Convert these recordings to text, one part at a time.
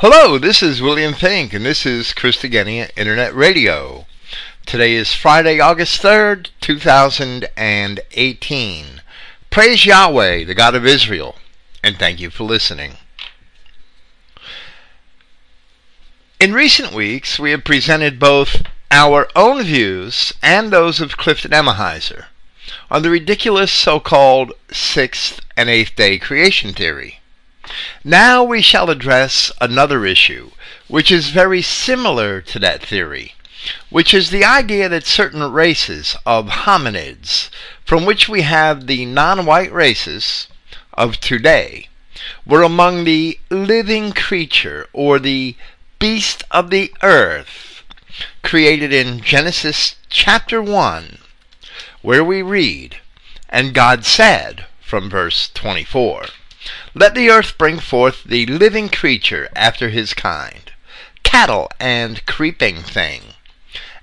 Hello, this is William Finck, and this is Christogenea Internet Radio. Today is Friday, August 3rd, 2018. Praise Yahweh, the God of Israel, and thank you for listening. In recent weeks, we have presented both our own views and those of Clifton Emahiser on the ridiculous so called sixth and eighth day creation theory. Now we shall address another issue, which is very similar to that theory, which is the idea that certain races of hominids, from which we have the non white races of today, were among the living creature or the beast of the earth created in Genesis chapter 1, where we read, And God said, from verse 24, let the earth bring forth the living creature after his kind, cattle and creeping thing,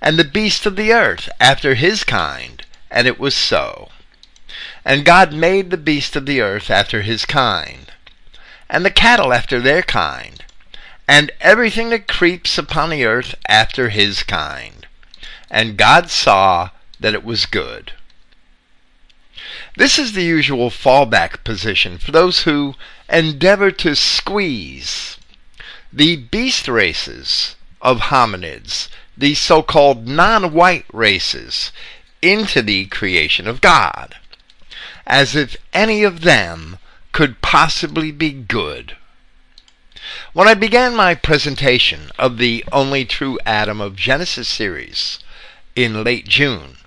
and the beast of the earth after his kind. And it was so. And God made the beast of the earth after his kind, and the cattle after their kind, and everything that creeps upon the earth after his kind. And God saw that it was good. This is the usual fallback position for those who endeavor to squeeze the beast races of hominids, the so called non white races, into the creation of God, as if any of them could possibly be good. When I began my presentation of the Only True Adam of Genesis series in late June,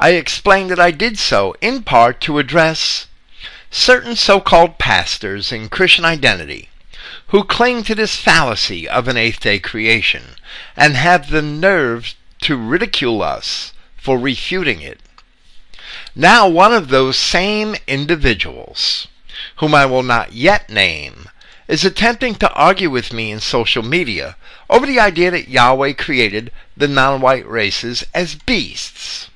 I explained that I did so in part to address certain so called pastors in Christian identity who cling to this fallacy of an eighth day creation and have the nerve to ridicule us for refuting it. Now, one of those same individuals, whom I will not yet name, is attempting to argue with me in social media over the idea that Yahweh created the non white races as beasts.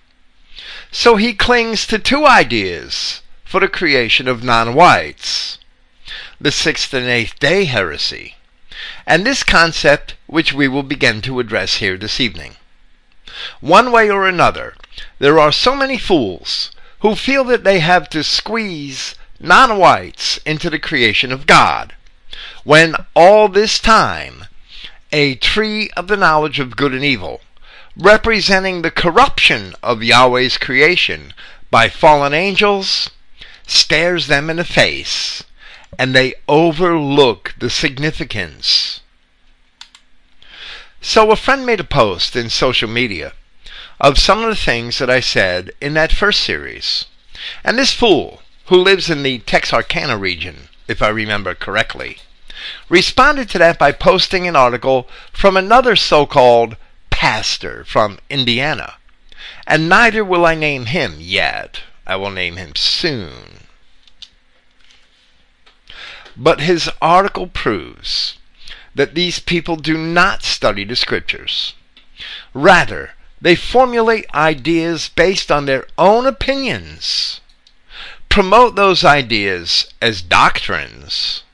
So he clings to two ideas for the creation of non whites the sixth and eighth day heresy, and this concept which we will begin to address here this evening. One way or another, there are so many fools who feel that they have to squeeze non whites into the creation of God, when all this time a tree of the knowledge of good and evil representing the corruption of Yahweh's creation by fallen angels, stares them in the face, and they overlook the significance. So, a friend made a post in social media of some of the things that I said in that first series. And this fool, who lives in the Texarkana region, if I remember correctly, responded to that by posting an article from another so called pastor from Indiana. And neither will I name him yet. I will name him soon. But his article proves that these people do not study the scriptures. Rather, they formulate ideas based on their own opinions, promote those ideas as doctrines,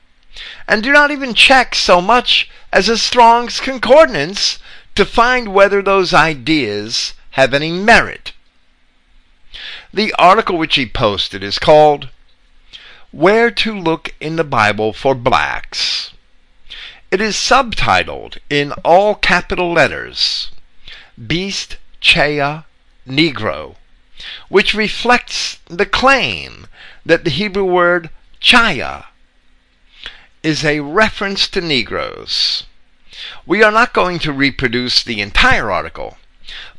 and do not even check so much as a Strong's Concordance to find whether those ideas have any merit. The article which he posted is called Where to Look in the Bible for Blacks. It is subtitled in all capital letters Beast Chaya Negro, which reflects the claim that the Hebrew word chaya is a reference to Negroes. We are not going to reproduce the entire article,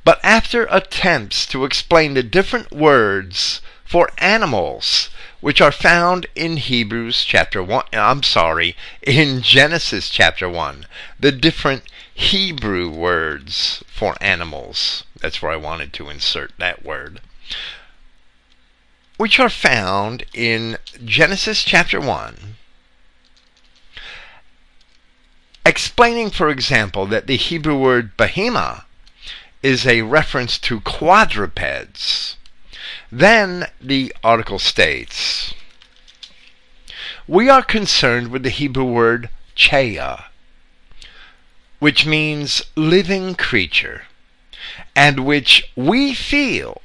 but after attempts to explain the different words for animals which are found in Hebrews chapter 1, uh, I'm sorry, in Genesis chapter 1, the different Hebrew words for animals. That's where I wanted to insert that word. Which are found in Genesis chapter 1, explaining, for example, that the Hebrew word behema is a reference to quadrupeds. Then the article states, We are concerned with the Hebrew word chaya, which means living creature, and which we feel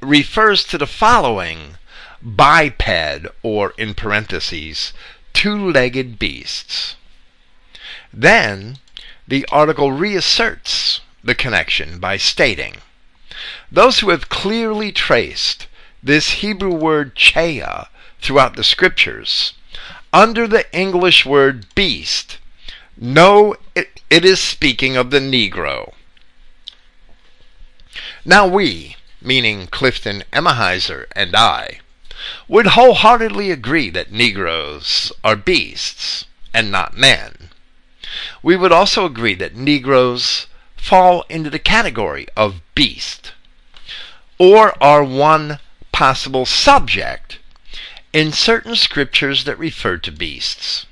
refers to the following biped, or in parentheses, two legged beasts. Then the article reasserts the connection by stating those who have clearly traced this Hebrew word chaya throughout the scriptures under the English word beast know it, it is speaking of the Negro. Now we, meaning Clifton Emahiser and I, would wholeheartedly agree that Negroes are beasts and not men. We would also agree that Negroes fall into the category of beast, or are one possible subject in certain scriptures that refer to beasts.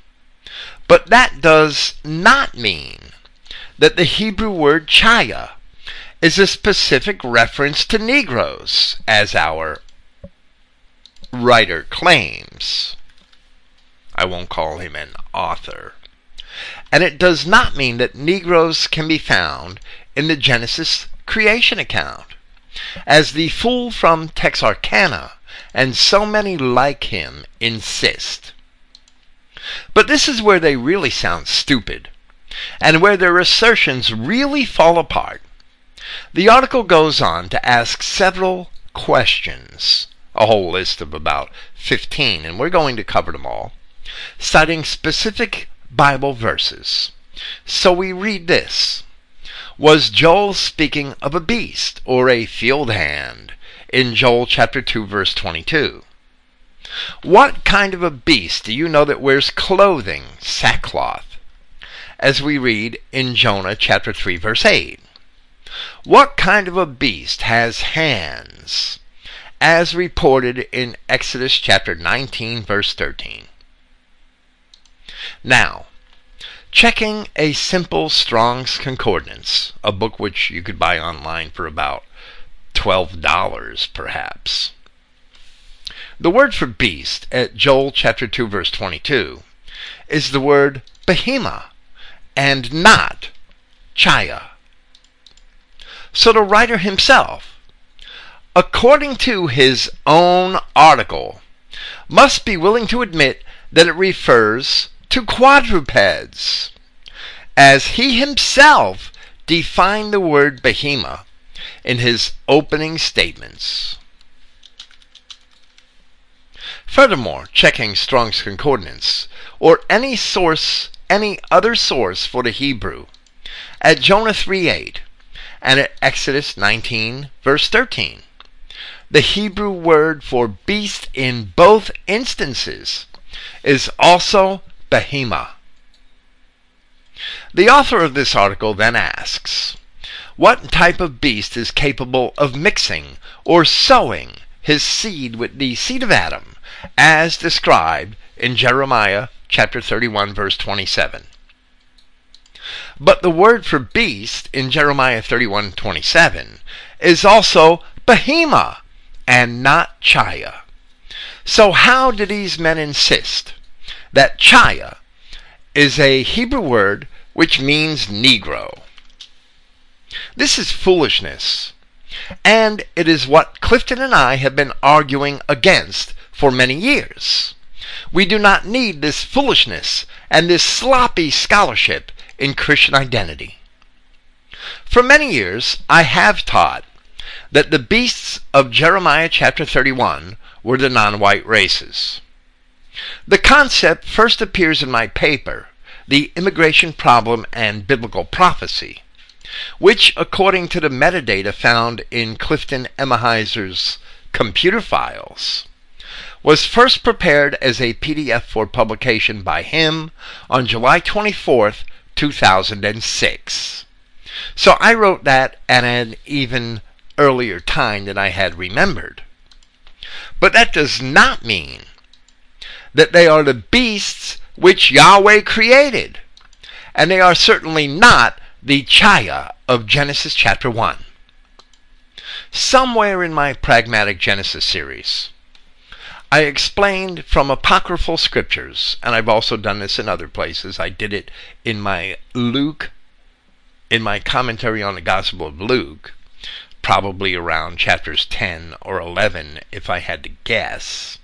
But that does not mean that the Hebrew word chaya is a specific reference to Negroes, as our writer claims. I won't call him an author. And it does not mean that Negroes can be found in the Genesis creation account, as the fool from Texarkana and so many like him insist. But this is where they really sound stupid, and where their assertions really fall apart. The article goes on to ask several questions, a whole list of about 15, and we're going to cover them all, citing specific Bible verses. So we read this Was Joel speaking of a beast or a field hand in Joel chapter 2, verse 22? What kind of a beast do you know that wears clothing, sackcloth? As we read in Jonah chapter 3, verse 8. What kind of a beast has hands? As reported in Exodus chapter 19, verse 13. Now, checking a simple Strong's Concordance, a book which you could buy online for about $12 perhaps. The word for beast at Joel chapter 2 verse 22 is the word behemoth and not chaya. So the writer himself, according to his own article, must be willing to admit that it refers to quadrupeds, as he himself defined the word behemoth in his opening statements. Furthermore, checking Strong's Concordance, or any source, any other source for the Hebrew, at Jonah 3 8 and at Exodus 19, verse 13. The Hebrew word for beast in both instances is also Behema. The author of this article then asks, What type of beast is capable of mixing or sowing his seed with the seed of Adam, as described in Jeremiah chapter 31, verse 27? But the word for beast in Jeremiah 31:27 is also behema and not chaya. So how do these men insist that chaya is a Hebrew word which means Negro. This is foolishness, and it is what Clifton and I have been arguing against for many years. We do not need this foolishness and this sloppy scholarship in Christian identity. For many years, I have taught that the beasts of Jeremiah chapter 31 were the non white races. The concept first appears in my paper, The Immigration Problem and Biblical Prophecy, which, according to the metadata found in Clifton Emahiser's computer files, was first prepared as a PDF for publication by him on July 24th, 2006. So I wrote that at an even earlier time than I had remembered. But that does not mean that they are the beasts which Yahweh created. And they are certainly not the Chaya of Genesis chapter 1. Somewhere in my Pragmatic Genesis series, I explained from apocryphal scriptures, and I've also done this in other places. I did it in my Luke, in my commentary on the Gospel of Luke, probably around chapters 10 or 11, if I had to guess.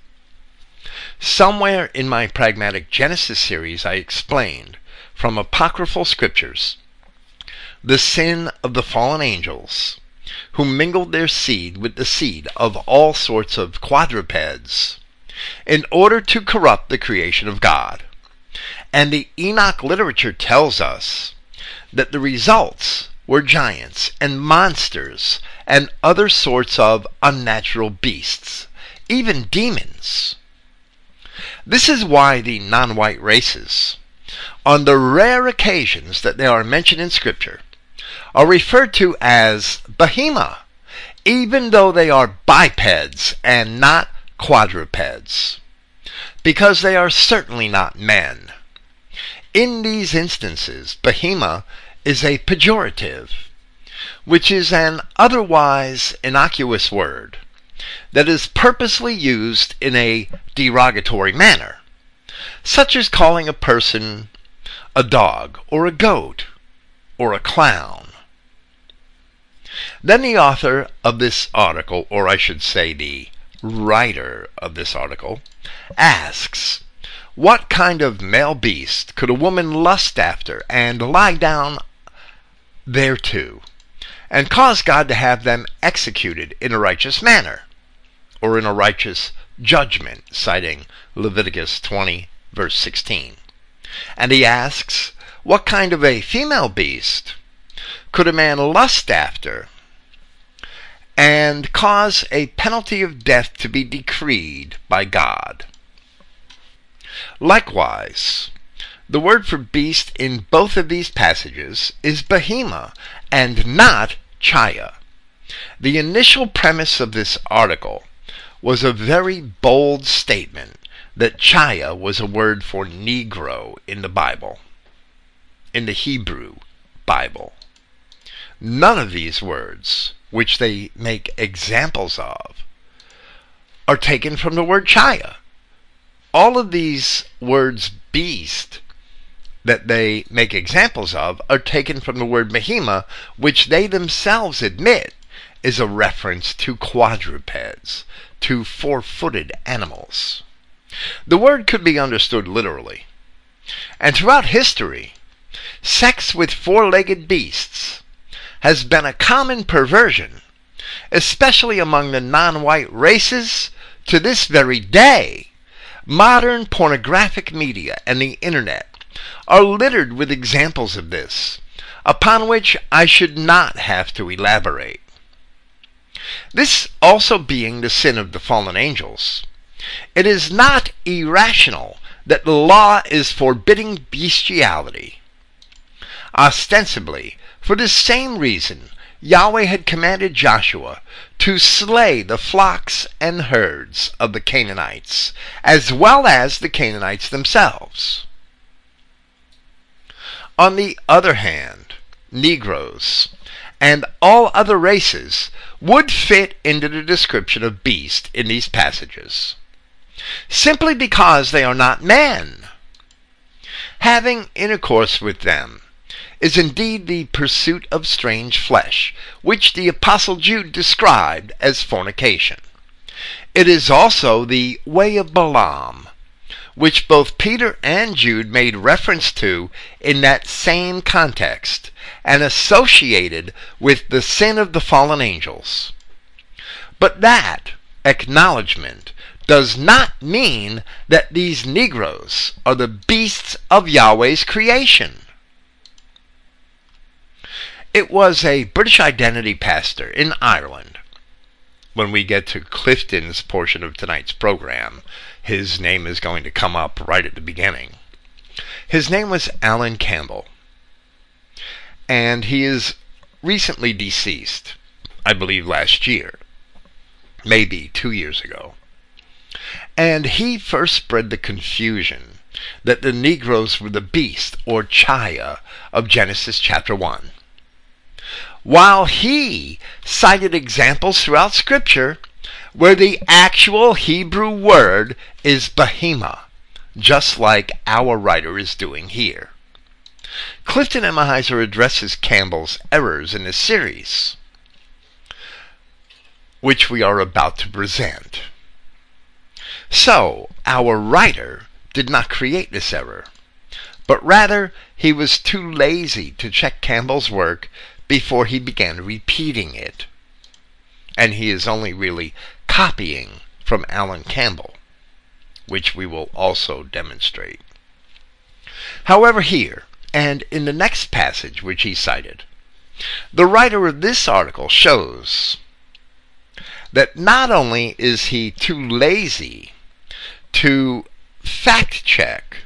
Somewhere in my Pragmatic Genesis series, I explained from apocryphal scriptures the sin of the fallen angels who mingled their seed with the seed of all sorts of quadrupeds in order to corrupt the creation of God. And the Enoch literature tells us that the results were giants and monsters and other sorts of unnatural beasts, even demons. This is why the non white races, on the rare occasions that they are mentioned in Scripture, are referred to as behema, even though they are bipeds and not quadrupeds, because they are certainly not men. In these instances, behema is a pejorative, which is an otherwise innocuous word that is purposely used in a derogatory manner, such as calling a person a dog or a goat or a clown. Then the author of this article, or I should say the writer of this article, asks, What kind of male beast could a woman lust after and lie down thereto, and cause God to have them executed in a righteous manner? Or in a righteous judgment, citing Leviticus 20, verse 16. And he asks, What kind of a female beast could a man lust after and cause a penalty of death to be decreed by God? Likewise, the word for beast in both of these passages is behema and not chaya. The initial premise of this article was a very bold statement that chaya was a word for Negro in the Bible, in the Hebrew Bible. None of these words, which they make examples of, are taken from the word chaya. All of these words beast that they make examples of are taken from the word behema, which they themselves admit is a reference to quadrupeds, to four footed animals. The word could be understood literally. And throughout history, sex with four legged beasts has been a common perversion, especially among the non white races to this very day. Modern pornographic media and the internet are littered with examples of this, upon which I should not have to elaborate. This also being the sin of the fallen angels, it is not irrational that the law is forbidding bestiality. Ostensibly, for the same reason, Yahweh had commanded Joshua to slay the flocks and herds of the Canaanites, as well as the Canaanites themselves. On the other hand, Negroes and all other races would fit into the description of beast in these passages, simply because they are not men. Having intercourse with them is indeed the pursuit of strange flesh, which the Apostle Jude described as fornication. It is also the way of Balaam, which both Peter and Jude made reference to in that same context and associated with the sin of the fallen angels. But that acknowledgement does not mean that these Negroes are the beasts of Yahweh's creation. It was a British identity pastor in Ireland. When we get to Clifton's portion of tonight's program, his name is going to come up right at the beginning. His name was Alan Campbell. And he is recently deceased, I believe last year, maybe two years ago. And he first spread the confusion that the Negroes were the beast or Chaya of Genesis chapter 1. While he cited examples throughout Scripture where the actual Hebrew word is behema, just like our writer is doing here. Clifton Emahiser addresses Campbell's errors in this series, which we are about to present. So, our writer did not create this error, but rather he was too lazy to check Campbell's work before he began repeating it. And he is only really copying from Alan Campbell, which we will also demonstrate. However, here, and in the next passage which he cited, the writer of this article shows that not only is he too lazy to fact check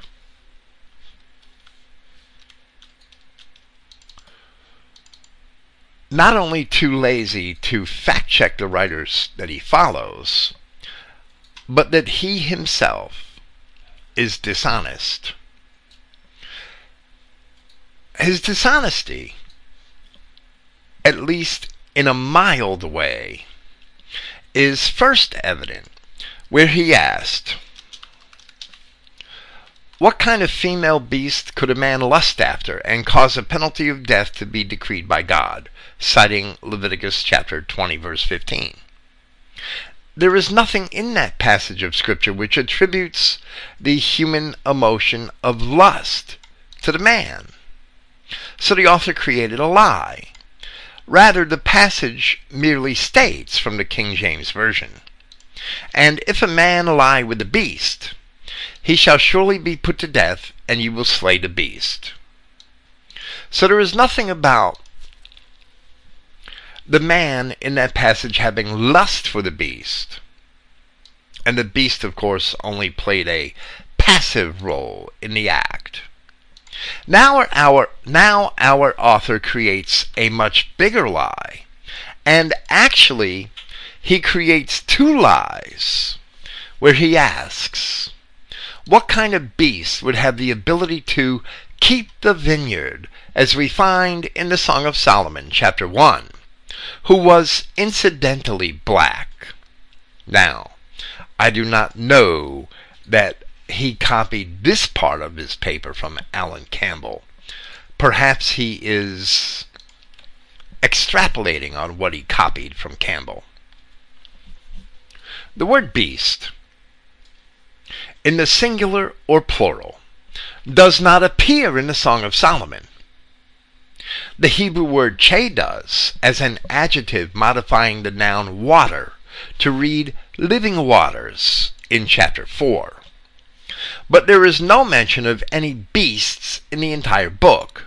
not only too lazy to fact check the writers that he follows, but that he himself is dishonest. His dishonesty, at least in a mild way, is first evident where he asked, What kind of female beast could a man lust after and cause a penalty of death to be decreed by God? citing Leviticus chapter 20, verse 15. There is nothing in that passage of Scripture which attributes the human emotion of lust to the man. So the author created a lie. Rather, the passage merely states from the King James Version And if a man lie with the beast, he shall surely be put to death, and you will slay the beast. So there is nothing about the man in that passage having lust for the beast. And the beast, of course, only played a passive role in the act. Now our, now our author creates a much bigger lie. And actually, he creates two lies where he asks, What kind of beast would have the ability to keep the vineyard, as we find in the Song of Solomon, chapter 1? who was incidentally black. Now, I do not know that he copied this part of his paper from Alan Campbell. Perhaps he is extrapolating on what he copied from Campbell. The word beast, in the singular or plural, does not appear in the Song of Solomon. The Hebrew word che does as an adjective modifying the noun water to read living waters in chapter 4. But there is no mention of any beasts in the entire book.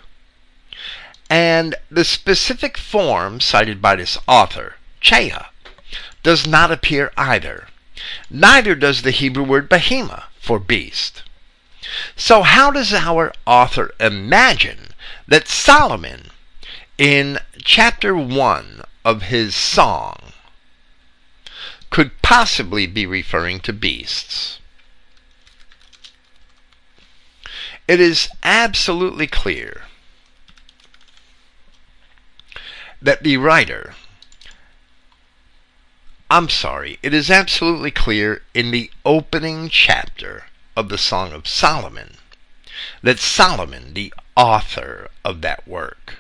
And the specific form cited by this author, cheha, does not appear either. Neither does the Hebrew word behema for beast. So, how does our author imagine that Solomon, in chapter 1 of his song, could possibly be referring to beasts. It is absolutely clear that the writer, I'm sorry, it is absolutely clear in the opening chapter of the Song of Solomon that Solomon, the author of that work,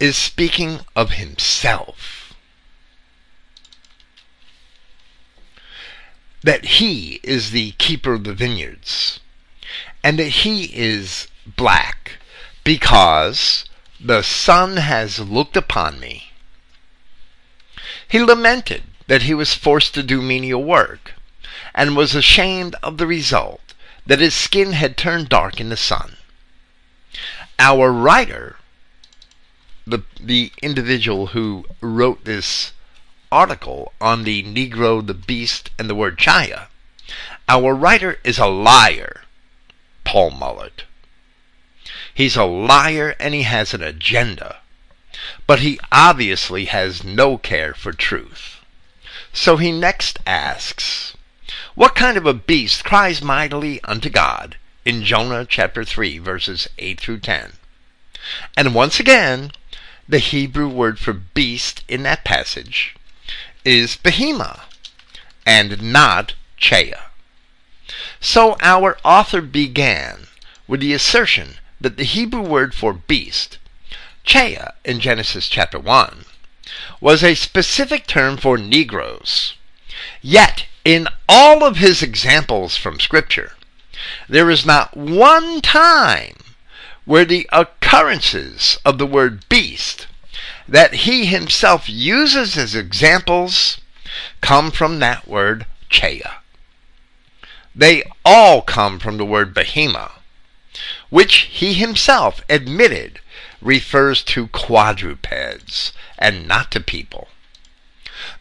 is speaking of himself. That he is the keeper of the vineyards, and he is black because the sun has looked upon me. He lamented that he was forced to do menial work, and was ashamed of the result that his skin had turned dark in the sun. Our writer, the, the individual who wrote this article on the Negro, the beast, and the word Chaya, our writer is a liar, Paul Mullett. He's a liar and he has an agenda. But he obviously has no care for truth. So he next asks, What kind of a beast cries mightily unto God in Jonah chapter 3, verses 8 through 10. And once again, the Hebrew word for beast in that passage is Behema and not Chea. So our author began with the assertion that the Hebrew word for beast, Chea in Genesis chapter 1, was a specific term for Negroes. Yet, in all of his examples from Scripture, there is not one time where the occurrences of the word beast that he himself uses as examples come from that word chea. They all come from the word behema, which he himself admitted refers to quadrupeds and not to people.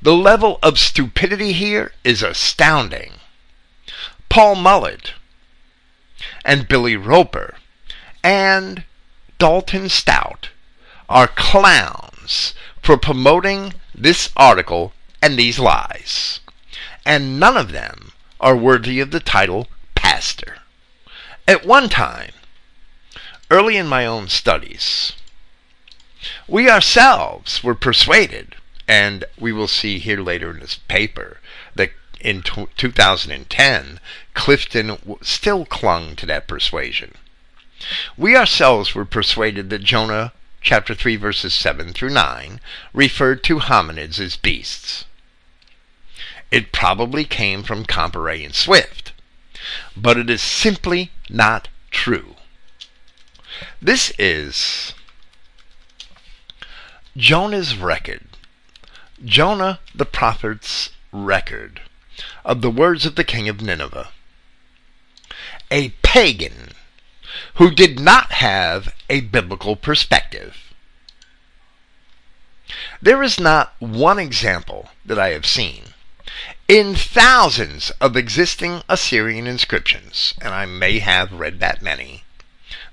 The level of stupidity here is astounding. Paul Mullett and Billy Roper and Dalton Stout are clowns for promoting this article and these lies. And none of them are worthy of the title pastor. At one time, early in my own studies, we ourselves were persuaded, and we will see here later in this paper, that in 2010, Clifton still clung to that persuasion. We ourselves were persuaded that Jonah chapter 3 verses 7 through 9 referred to hominids as beasts. It probably came from Comparet and Swift, but it is simply not true. This is Jonah's record, Jonah the prophet's record of the words of the king of Nineveh. A pagan who did not have a biblical perspective. There is not one example that I have seen in thousands of existing Assyrian inscriptions, and I may have read that many.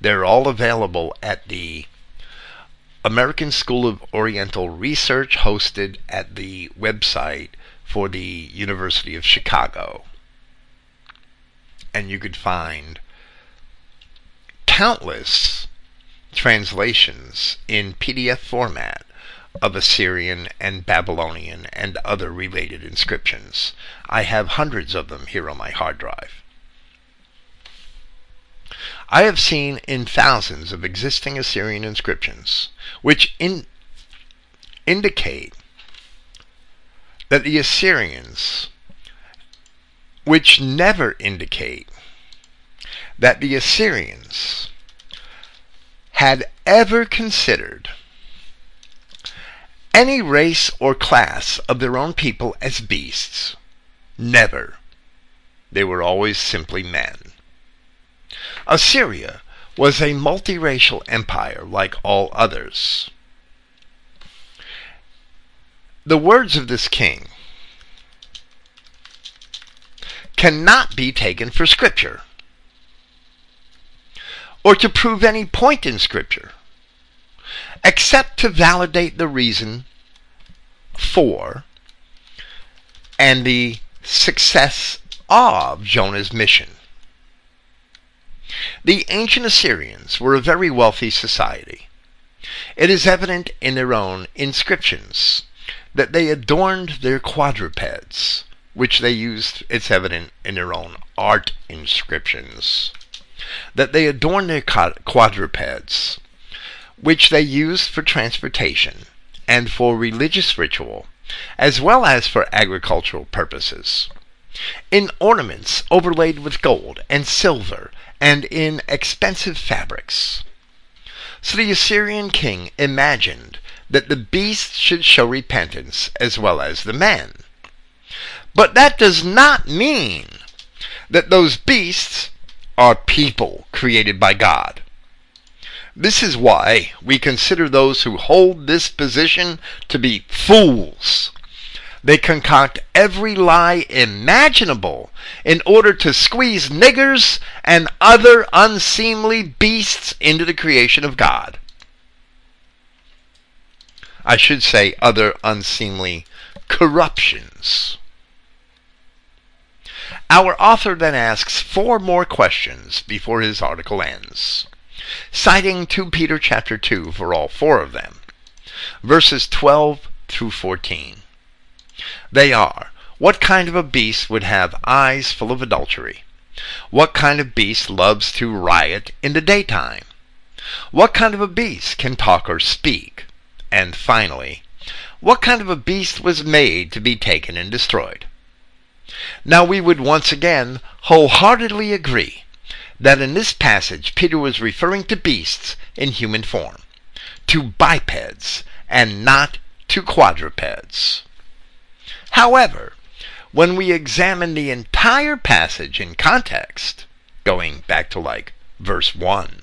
They're all available at the American School of Oriental Research, hosted at the website for the University of Chicago. And you could find countless translations in PDF format of Assyrian and Babylonian and other related inscriptions. I have hundreds of them here on my hard drive. I have seen in thousands of existing Assyrian inscriptions which in, indicate that the Assyrians, which never indicate that the Assyrians had ever considered any race or class of their own people as beasts. Never. They were always simply men. Assyria was a multiracial empire like all others. The words of this king cannot be taken for scripture or to prove any point in Scripture, except to validate the reason for and the success of Jonah's mission. The ancient Assyrians were a very wealthy society. It is evident in their own inscriptions that they adorned their quadrupeds, which they used, it's evident in their own art inscriptions that they adorned their quadrupeds, which they used for transportation and for religious ritual, as well as for agricultural purposes, in ornaments overlaid with gold and silver, and in expensive fabrics. So the Assyrian king imagined that the beasts should show repentance as well as the men. But that does not mean that those beasts are people created by God. This is why we consider those who hold this position to be fools. They concoct every lie imaginable in order to squeeze niggers and other unseemly beasts into the creation of God. I should say other unseemly corruptions. Our author then asks four more questions before his article ends, citing 2 Peter chapter 2 for all four of them, verses 12 through 14. They are what kind of a beast would have eyes full of adultery? What kind of beast loves to riot in the daytime? What kind of a beast can talk or speak? And finally, what kind of a beast was made to be taken and destroyed? Now we would once again wholeheartedly agree that in this passage Peter was referring to beasts in human form, to bipeds, and not to quadrupeds. However, when we examine the entire passage in context, going back to like verse 1,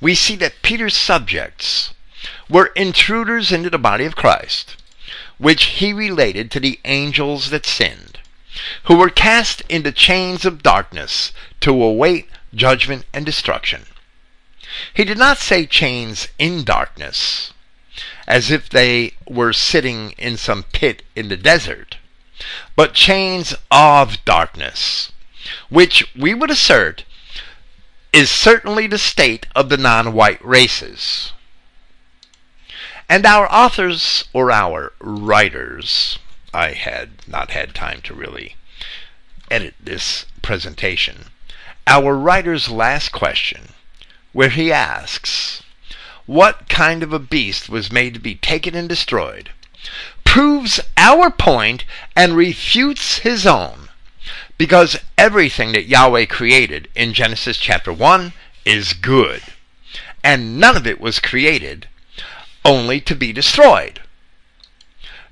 we see that Peter's subjects were intruders into the body of Christ, which he related to the angels that sinned, who were cast into chains of darkness to await judgment and destruction. He did not say chains in darkness, as if they were sitting in some pit in the desert but chains of darkness, which we would assert is certainly the state of the non white races. And our authors, or our writers, I had not had time to really edit this presentation. Our writer's last question, where he asks, What kind of a beast was made to be taken and destroyed? proves our point and refutes his own. Because everything that Yahweh created in Genesis chapter 1 is good. And none of it was created only to be destroyed.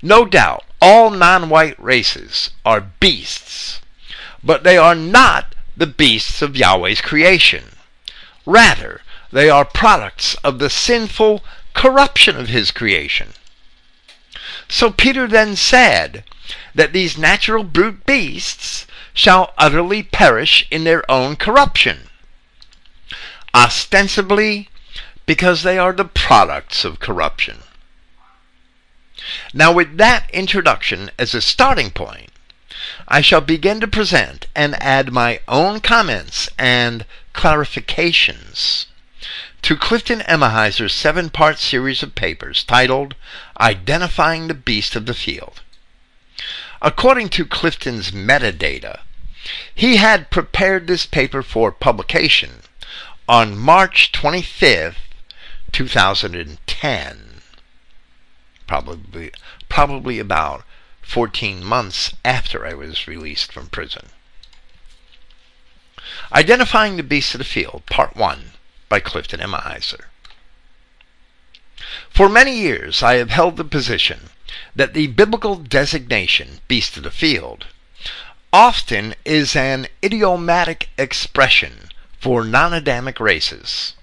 No doubt, all non white races are beasts, but they are not the beasts of Yahweh's creation. Rather, they are products of the sinful corruption of his creation. So Peter then said that these natural brute beasts shall utterly perish in their own corruption, ostensibly because they are the products of corruption. Now, with that introduction as a starting point, I shall begin to present and add my own comments and clarifications to Clifton Emahiser's seven part series of papers titled Identifying the Beast of the Field. According to Clifton's metadata, he had prepared this paper for publication on March 25, 2010. Probably, probably about 14 months after I was released from prison. Identifying the Beast of the Field, Part 1 by Clifton Emahiser. For many years I have held the position that the biblical designation, beast of the field, often is an idiomatic expression for non Adamic races,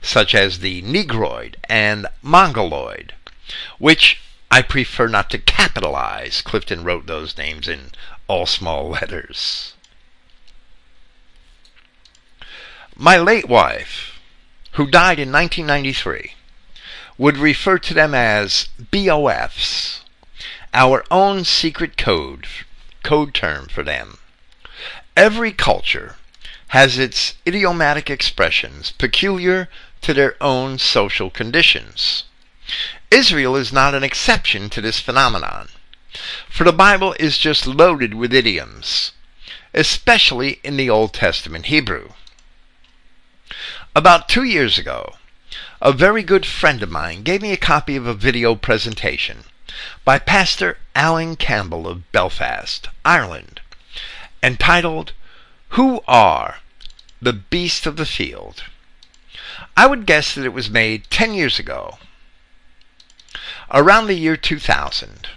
such as the Negroid and Mongoloid, which I prefer not to capitalize. Clifton wrote those names in all small letters. My late wife, who died in 1993, would refer to them as BOFs, our own secret code, code term for them. Every culture has its idiomatic expressions peculiar to their own social conditions. Israel is not an exception to this phenomenon, for the Bible is just loaded with idioms, especially in the Old Testament Hebrew. About two years ago, a very good friend of mine gave me a copy of a video presentation by Pastor Alan Campbell of Belfast, Ireland, entitled Who Are the Beast of the Field? I would guess that it was made 10 years ago, around the year 2000.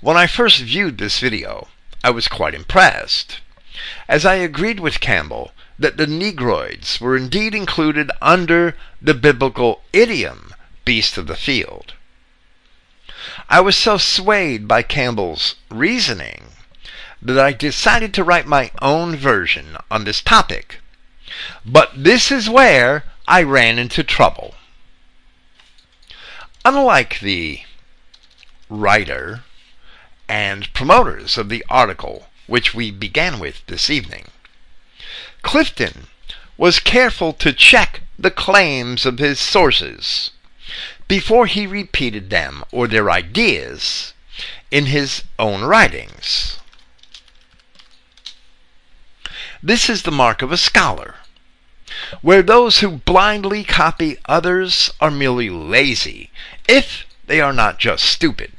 When I first viewed this video, I was quite impressed, as I agreed with Campbell that the Negroids were indeed included under the biblical idiom beast of the field. I was so swayed by Campbell's reasoning that I decided to write my own version on this topic. But this is where I ran into trouble. Unlike the writer and promoters of the article which we began with this evening, Clifton was careful to check the claims of his sources. before he repeated them or their ideas in his own writings. This is the mark of a scholar, where those who blindly copy others are merely lazy, if they are not just stupid.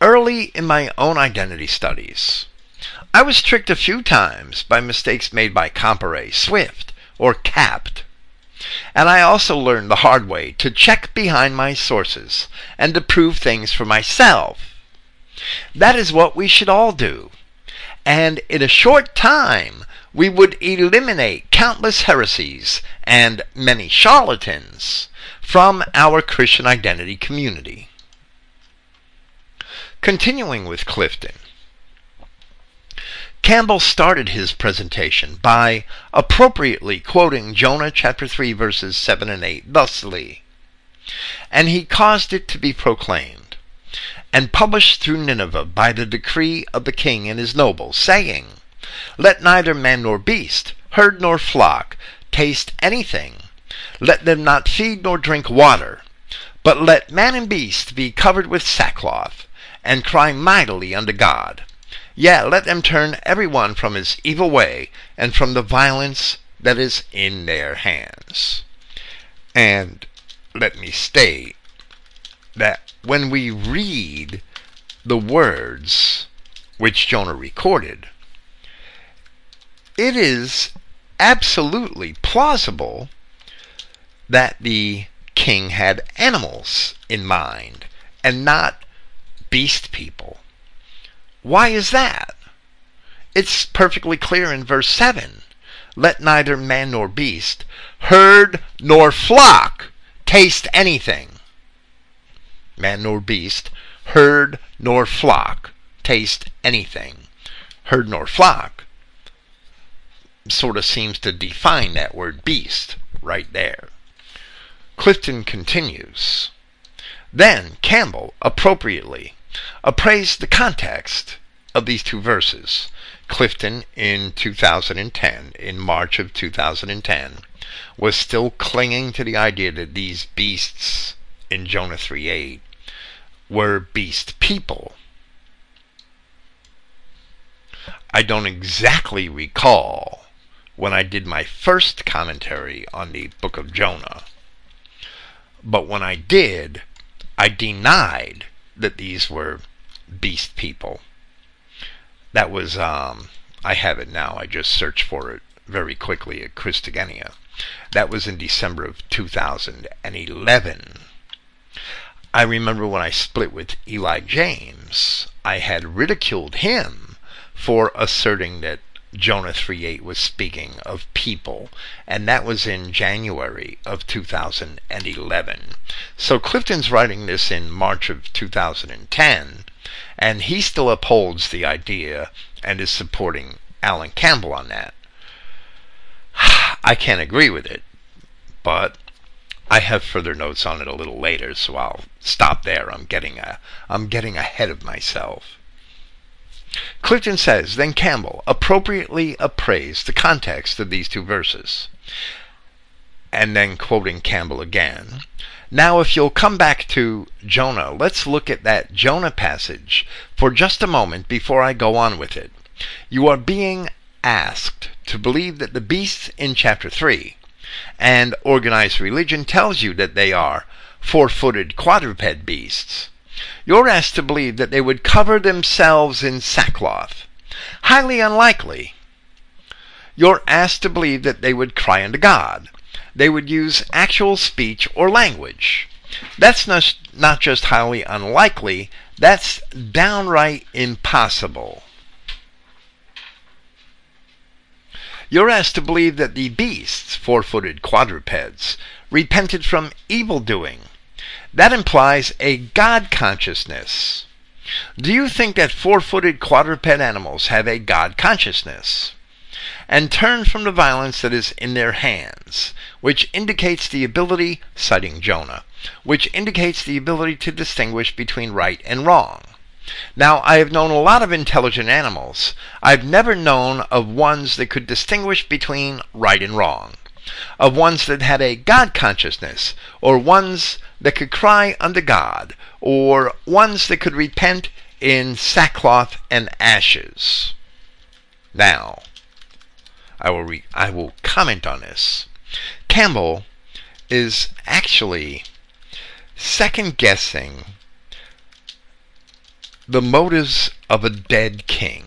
Early in my own identity studies, I was tricked a few times by mistakes made by Comparet Swift or Capt. And I also learned the hard way to check behind my sources and to prove things for myself. That is what we should all do. And in a short time, we would eliminate countless heresies and many charlatans from our Christian identity community. Continuing with Clifton, Campbell started his presentation by appropriately quoting Jonah chapter 3 verses 7 and 8 thusly, and he caused it to be proclaimed and published through Nineveh by the decree of the king and his nobles, saying, Let neither man nor beast, herd nor flock, taste anything. Let them not feed nor drink water, but let man and beast be covered with sackcloth, and cry mightily unto God. Yet let them turn every one from his evil way and from the violence that is in their hands. And let me state that when we read the words which Jonah recorded, it is absolutely plausible that the king had animals in mind and not beast people. Why is that? It's perfectly clear in verse 7. Let neither man nor beast, herd nor flock taste anything. Man nor beast, herd nor flock taste anything. Herd nor flock sort of seems to define that word beast right there. Clifton continues. Then Campbell appropriately appraised the context of these two verses. Clifton in 2010, in March of 2010, was still clinging to the idea that these beasts in Jonah 3:8 were beast people. I don't exactly recall when I did my first commentary on the book of Jonah, but when I did, I denied that these were beast people. That was, um, I have it now. I just searched for it very quickly at Christogenea. That was in December of 2011. I remember when I split with Eli James, I had ridiculed him for asserting that Jonah 3:8 was speaking of people, and that was in January of 2011. So Clifton's writing this in March of 2010, and he still upholds the idea and is supporting Alan Campbell on that. I can't agree with it, but I have further notes on it a little later, so I'll stop there. I'm getting a I'm getting ahead of myself. Clifton says, then Campbell appropriately appraised the context of these two verses. And then quoting Campbell again, now if you'll come back to Jonah, let's look at that Jonah passage for just a moment before I go on with it. You are being asked to believe that the beasts in chapter 3 and organized religion tells you that they are four footed quadruped beasts. You're asked to believe that they would cover themselves in sackcloth. Highly unlikely. You're asked to believe that they would cry unto God. They would use actual speech or language. That's not, not just highly unlikely, that's downright impossible. You're asked to believe that the beasts, four footed quadrupeds, repented from evil doing that implies a God consciousness. Do you think that four footed quadruped animals have a God consciousness? And turn from the violence that is in their hands, which indicates the ability, citing Jonah, which indicates the ability to distinguish between right and wrong. Now, I have known a lot of intelligent animals. I've never known of ones that could distinguish between right and wrong. of ones that had a God consciousness, or ones that could cry unto God, or ones that could repent in sackcloth and ashes. Now, I will re- I will comment on this. Campbell is actually second guessing the motives of a dead king.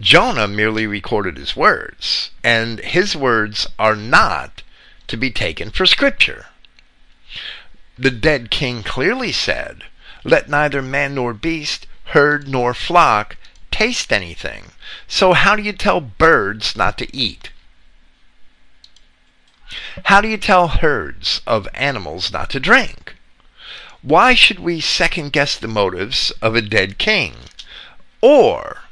Jonah merely recorded his words, and his words are not to be taken for scripture. The dead king clearly said, Let neither man nor beast, herd nor flock taste anything. So, how do you tell birds not to eat? How do you tell herds of animals not to drink? Why should we second guess the motives of a dead king? Or,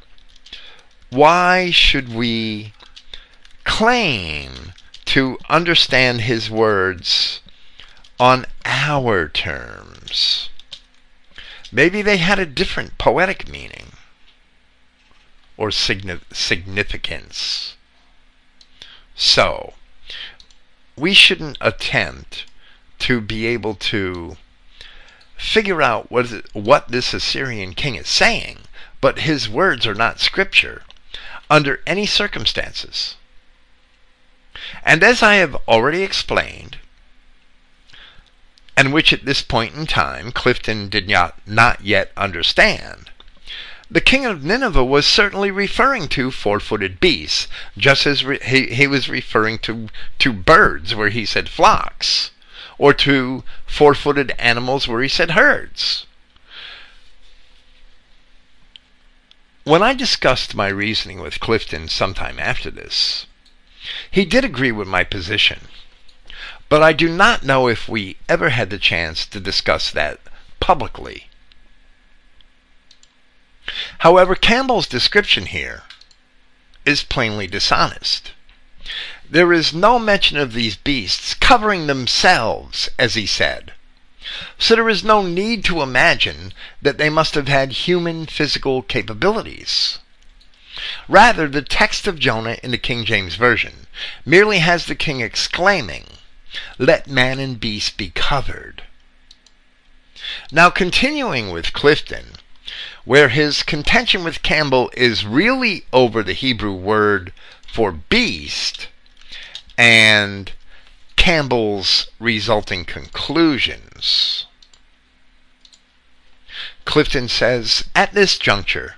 why should we claim to understand his words on our terms? Maybe they had a different poetic meaning or significance. So, we shouldn't attempt to be able to figure out what, it, what this Assyrian king is saying, but his words are not scripture under any circumstances. And as I have already explained, and which at this point in time Clifton did not, not yet understand, the king of Nineveh was certainly referring to four-footed beasts, just as re- he, he was referring to, to birds where he said flocks, or to four-footed animals where he said herds. When I discussed my reasoning with Clifton sometime after this, he did agree with my position, but I do not know if we ever had the chance to discuss that publicly However, Campbell's description here is plainly dishonest. There is no mention of these beasts covering themselves, as he said. So there is no need to imagine that they must have had human physical capabilities. Rather, the text of Jonah in the King James Version merely has the king exclaiming, Let man and beast be covered. Now, continuing with Clifton, where his contention with Campbell is really over the Hebrew word for beast and Campbell's resulting conclusions. Clifton says, At this juncture,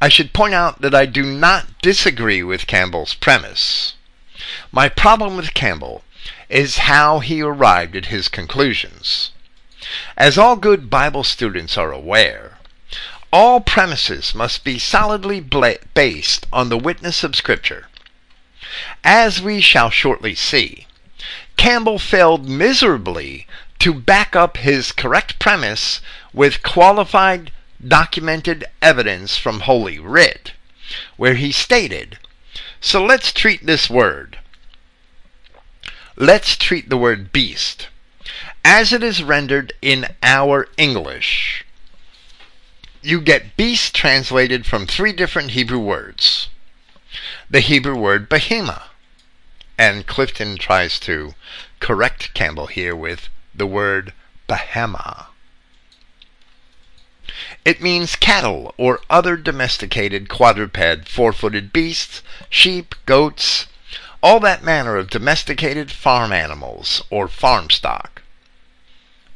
I should point out that I do not disagree with Campbell's premise. My problem with Campbell is how he arrived at his conclusions. As all good Bible students are aware, all premises must be solidly based on the witness of Scripture. As we shall shortly see, Campbell failed miserably to back up his correct premise with qualified documented evidence from Holy Writ, where he stated, So let's treat this word. Let's treat the word beast as it is rendered in our English you get beast translated from three different Hebrew words. The Hebrew word behema. And Clifton tries to correct Campbell here with the word behema. It means cattle or other domesticated quadruped four-footed beasts, sheep, goats, all that manner of domesticated farm animals or farm stock.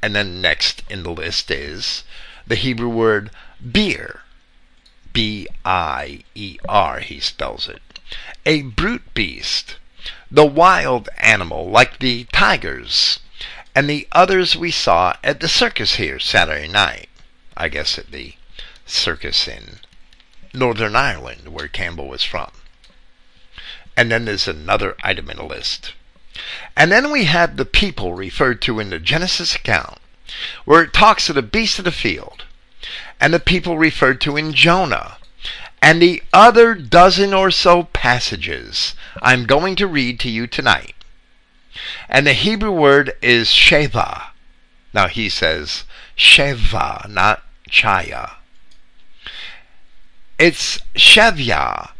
And then next in the list is the Hebrew word Beer. B I E R, he spells it. A brute beast. The wild animal, like the tigers and the others we saw at the circus here Saturday night. I guess at the circus in Northern Ireland, where Campbell was from. And then there's another item in the list. And then we have the people referred to in the Genesis account, where it talks of the beast of the field and the people referred to in Jonah, and the other dozen or so passages I'm going to read to you tonight. And the Hebrew word is Sheva. Now he says Sheva, not Chaya. It's Shevya,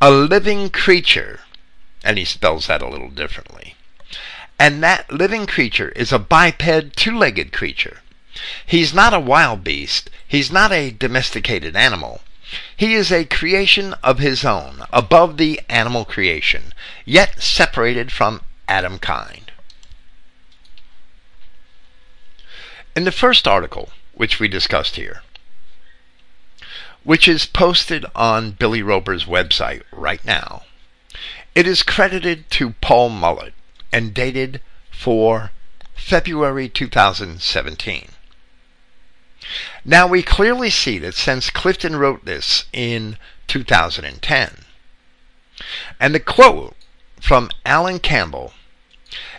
a living creature, and he spells that a little differently. And that living creature is a biped, two legged creature. He's not a wild beast, he's not a domesticated animal. He is a creation of his own, above the animal creation, yet separated from Adam kind. In the first article, which we discussed here, which is posted on Billy Roper's website right now, it is credited to Paul Mullett and dated for February 2017. Now we clearly see that since Clifton wrote this in 2010, and the quote from Alan Campbell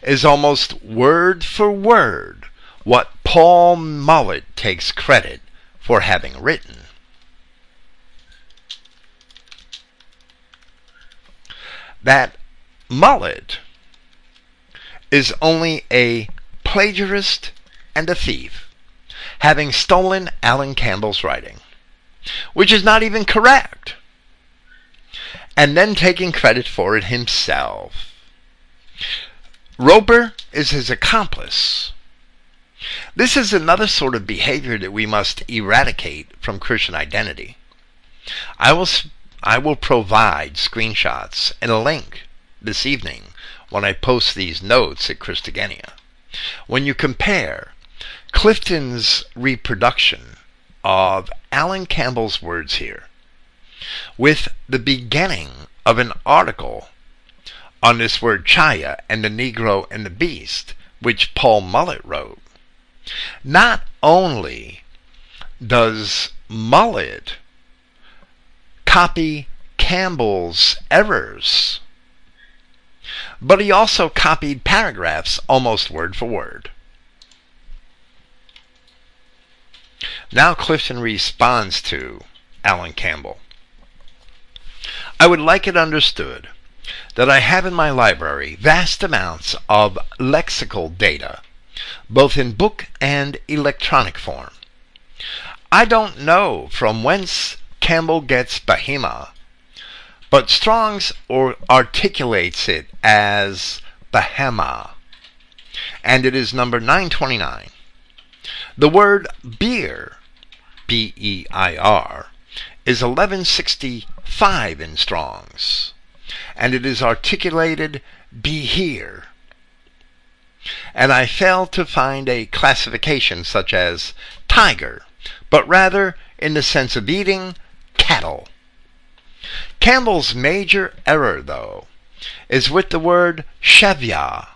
is almost word for word what Paul Mullett takes credit for having written. That Mullett is only a plagiarist and a thief, having stolen Alan Campbell's writing, which is not even correct, and then taking credit for it himself. Roper is his accomplice. This is another sort of behavior that we must eradicate from Christian identity. I will, I will provide screenshots and a link this evening when I post these notes at Christogenea. When you compare Clifton's reproduction of Alan Campbell's words here with the beginning of an article on this word chaya and the Negro and the beast, which Paul Mullet wrote, not only does Mullet copy Campbell's errors but he also copied paragraphs almost word for word. Now Clifton responds to Alan Campbell. I would like it understood that I have in my library vast amounts of lexical data, both in book and electronic form. I don't know from whence Campbell gets Bahima but Strong's or articulates it as Bahama, and it is number 929. The word beer, B E I R, is 1165 in Strong's, and it is articulated be here. And I failed to find a classification such as tiger, but rather in the sense of eating cattle. Campbell's major error, though, is with the word Shevya,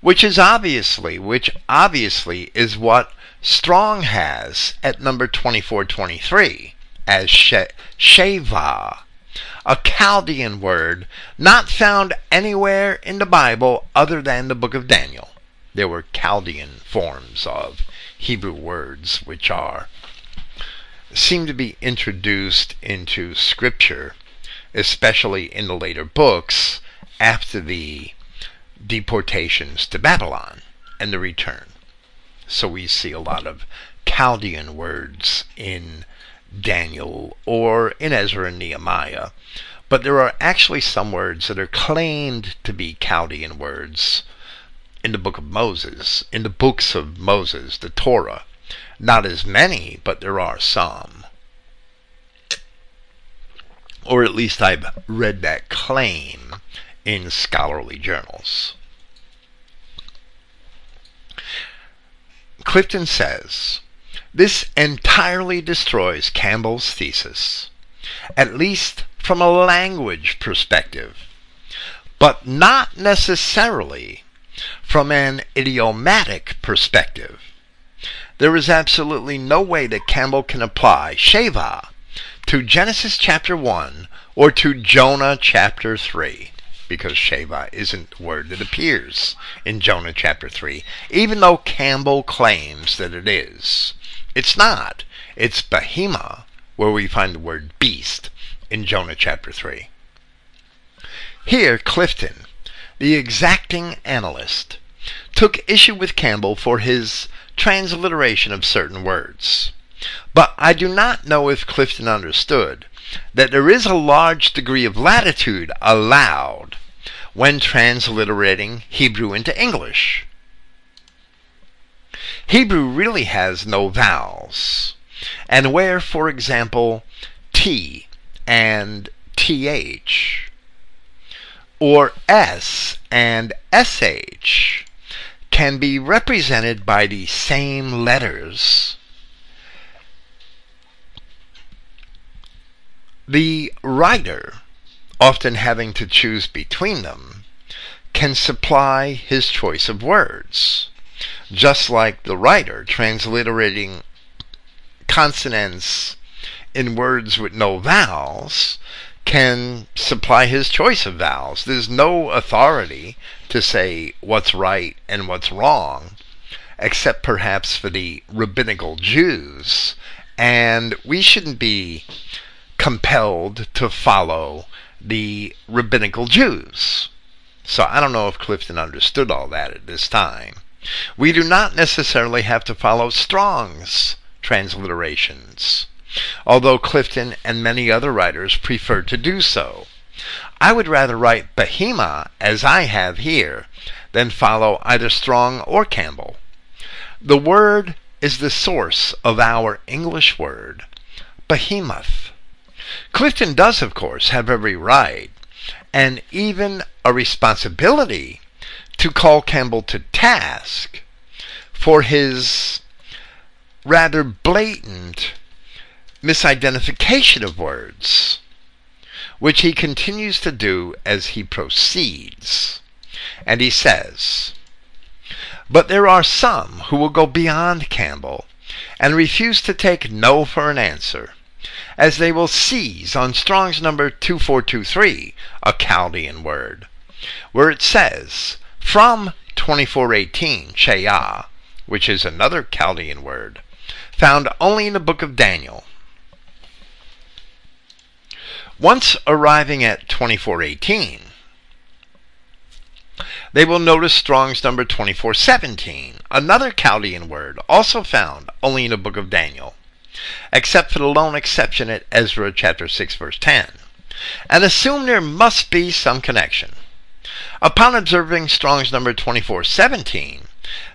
which is obviously which obviously is what Strong has at number 2423 as she- Sheva, a Chaldean word not found anywhere in the Bible other than the book of Daniel. There were Chaldean forms of Hebrew words which are seem to be introduced into scripture especially in the later books after the deportations to Babylon and the return. So we see a lot of Chaldean words in Daniel or in Ezra and Nehemiah. But there are actually some words that are claimed to be Chaldean words in the book of Moses, in the books of Moses, the Torah. Not as many, but there are some or at least I've read that claim in scholarly journals. Clifton says, this entirely destroys Campbell's thesis, at least from a language perspective, but not necessarily from an idiomatic perspective. There is absolutely no way that Campbell can apply Sheva to Genesis chapter 1 or to Jonah chapter 3 because Sheva isn't the word that appears in Jonah chapter 3, even though Campbell claims that it is. It's not. It's Behema, where we find the word beast in Jonah chapter 3. Here, Clifton, the exacting analyst, took issue with Campbell for his transliteration of certain words. But I do not know if Clifton understood that there is a large degree of latitude allowed when transliterating Hebrew into English. Hebrew really has no vowels. And where, for example, T and TH, or S and SH can be represented by the same letters, the writer, often having to choose between them, can supply his choice of words just like the writer transliterating consonants in words with no vowels can supply his choice of vowels. There's no authority to say what's right and what's wrong, except perhaps for the rabbinical Jews. And we shouldn't be compelled to follow the rabbinical Jews. So I don't know if Clifton understood all that at this time. We do not necessarily have to follow Strong's transliterations, although Clifton and many other writers prefer to do so. I would rather write Behema as I have here than follow either Strong or Campbell. The word is the source of our English word, behemoth. Clifton does, of course, have every right and even a responsibility to call Campbell to task for his rather blatant misidentification of words, which he continues to do as he proceeds. And he says, But there are some who will go beyond Campbell and refuse to take no for an answer, as they will seize on Strong's number 2423, a Chaldean word, where it says, from 2418, Sheah, which is another Chaldean word, found only in the book of Daniel. Once arriving at 2418, they will notice Strong's number 2417, another Chaldean word also found only in the book of Daniel, except for the lone exception at Ezra chapter 6 verse 10, and assume there must be some connection. Upon observing Strong's number 2417,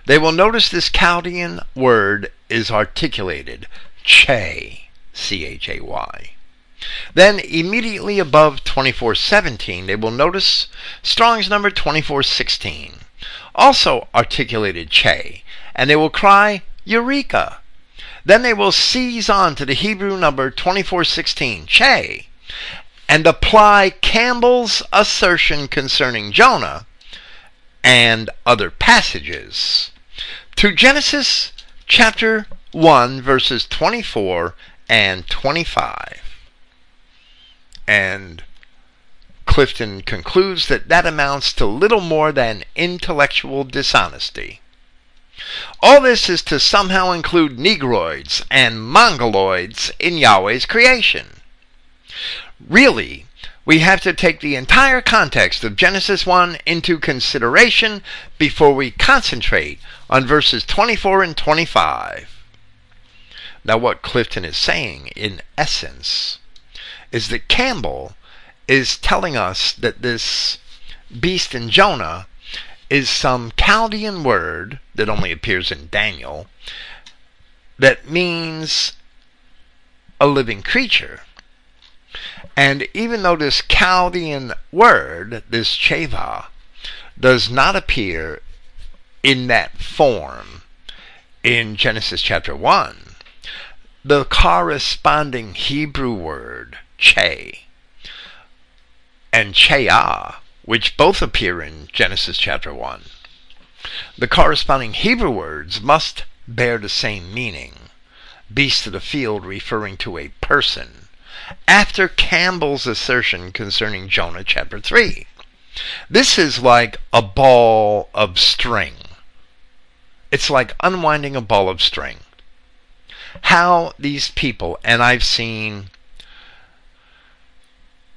they will notice this Chaldean word is articulated Chay, C H A Y. Then, immediately above 2417, they will notice Strong's number 2416, also articulated Chay, and they will cry Eureka. Then they will seize on to the Hebrew number 2416, Chay, and apply Campbell's assertion concerning Jonah and other passages to Genesis chapter 1, verses 24 and 25. And Clifton concludes that that amounts to little more than intellectual dishonesty. All this is to somehow include Negroids and Mongoloids in Yahweh's creation. Really, we have to take the entire context of Genesis 1 into consideration before we concentrate on verses 24 and 25. Now, what Clifton is saying, in essence, is that Campbell is telling us that this beast in Jonah is some Chaldean word that only appears in Daniel that means a living creature. And even though this Chaldean word, this cheva, does not appear in that form in Genesis chapter 1, the corresponding Hebrew word, che, and cheah, which both appear in Genesis chapter 1, the corresponding Hebrew words must bear the same meaning. Beast of the field referring to a person after Campbell's assertion concerning Jonah chapter 3. This is like a ball of string. It's like unwinding a ball of string. How these people, and I've seen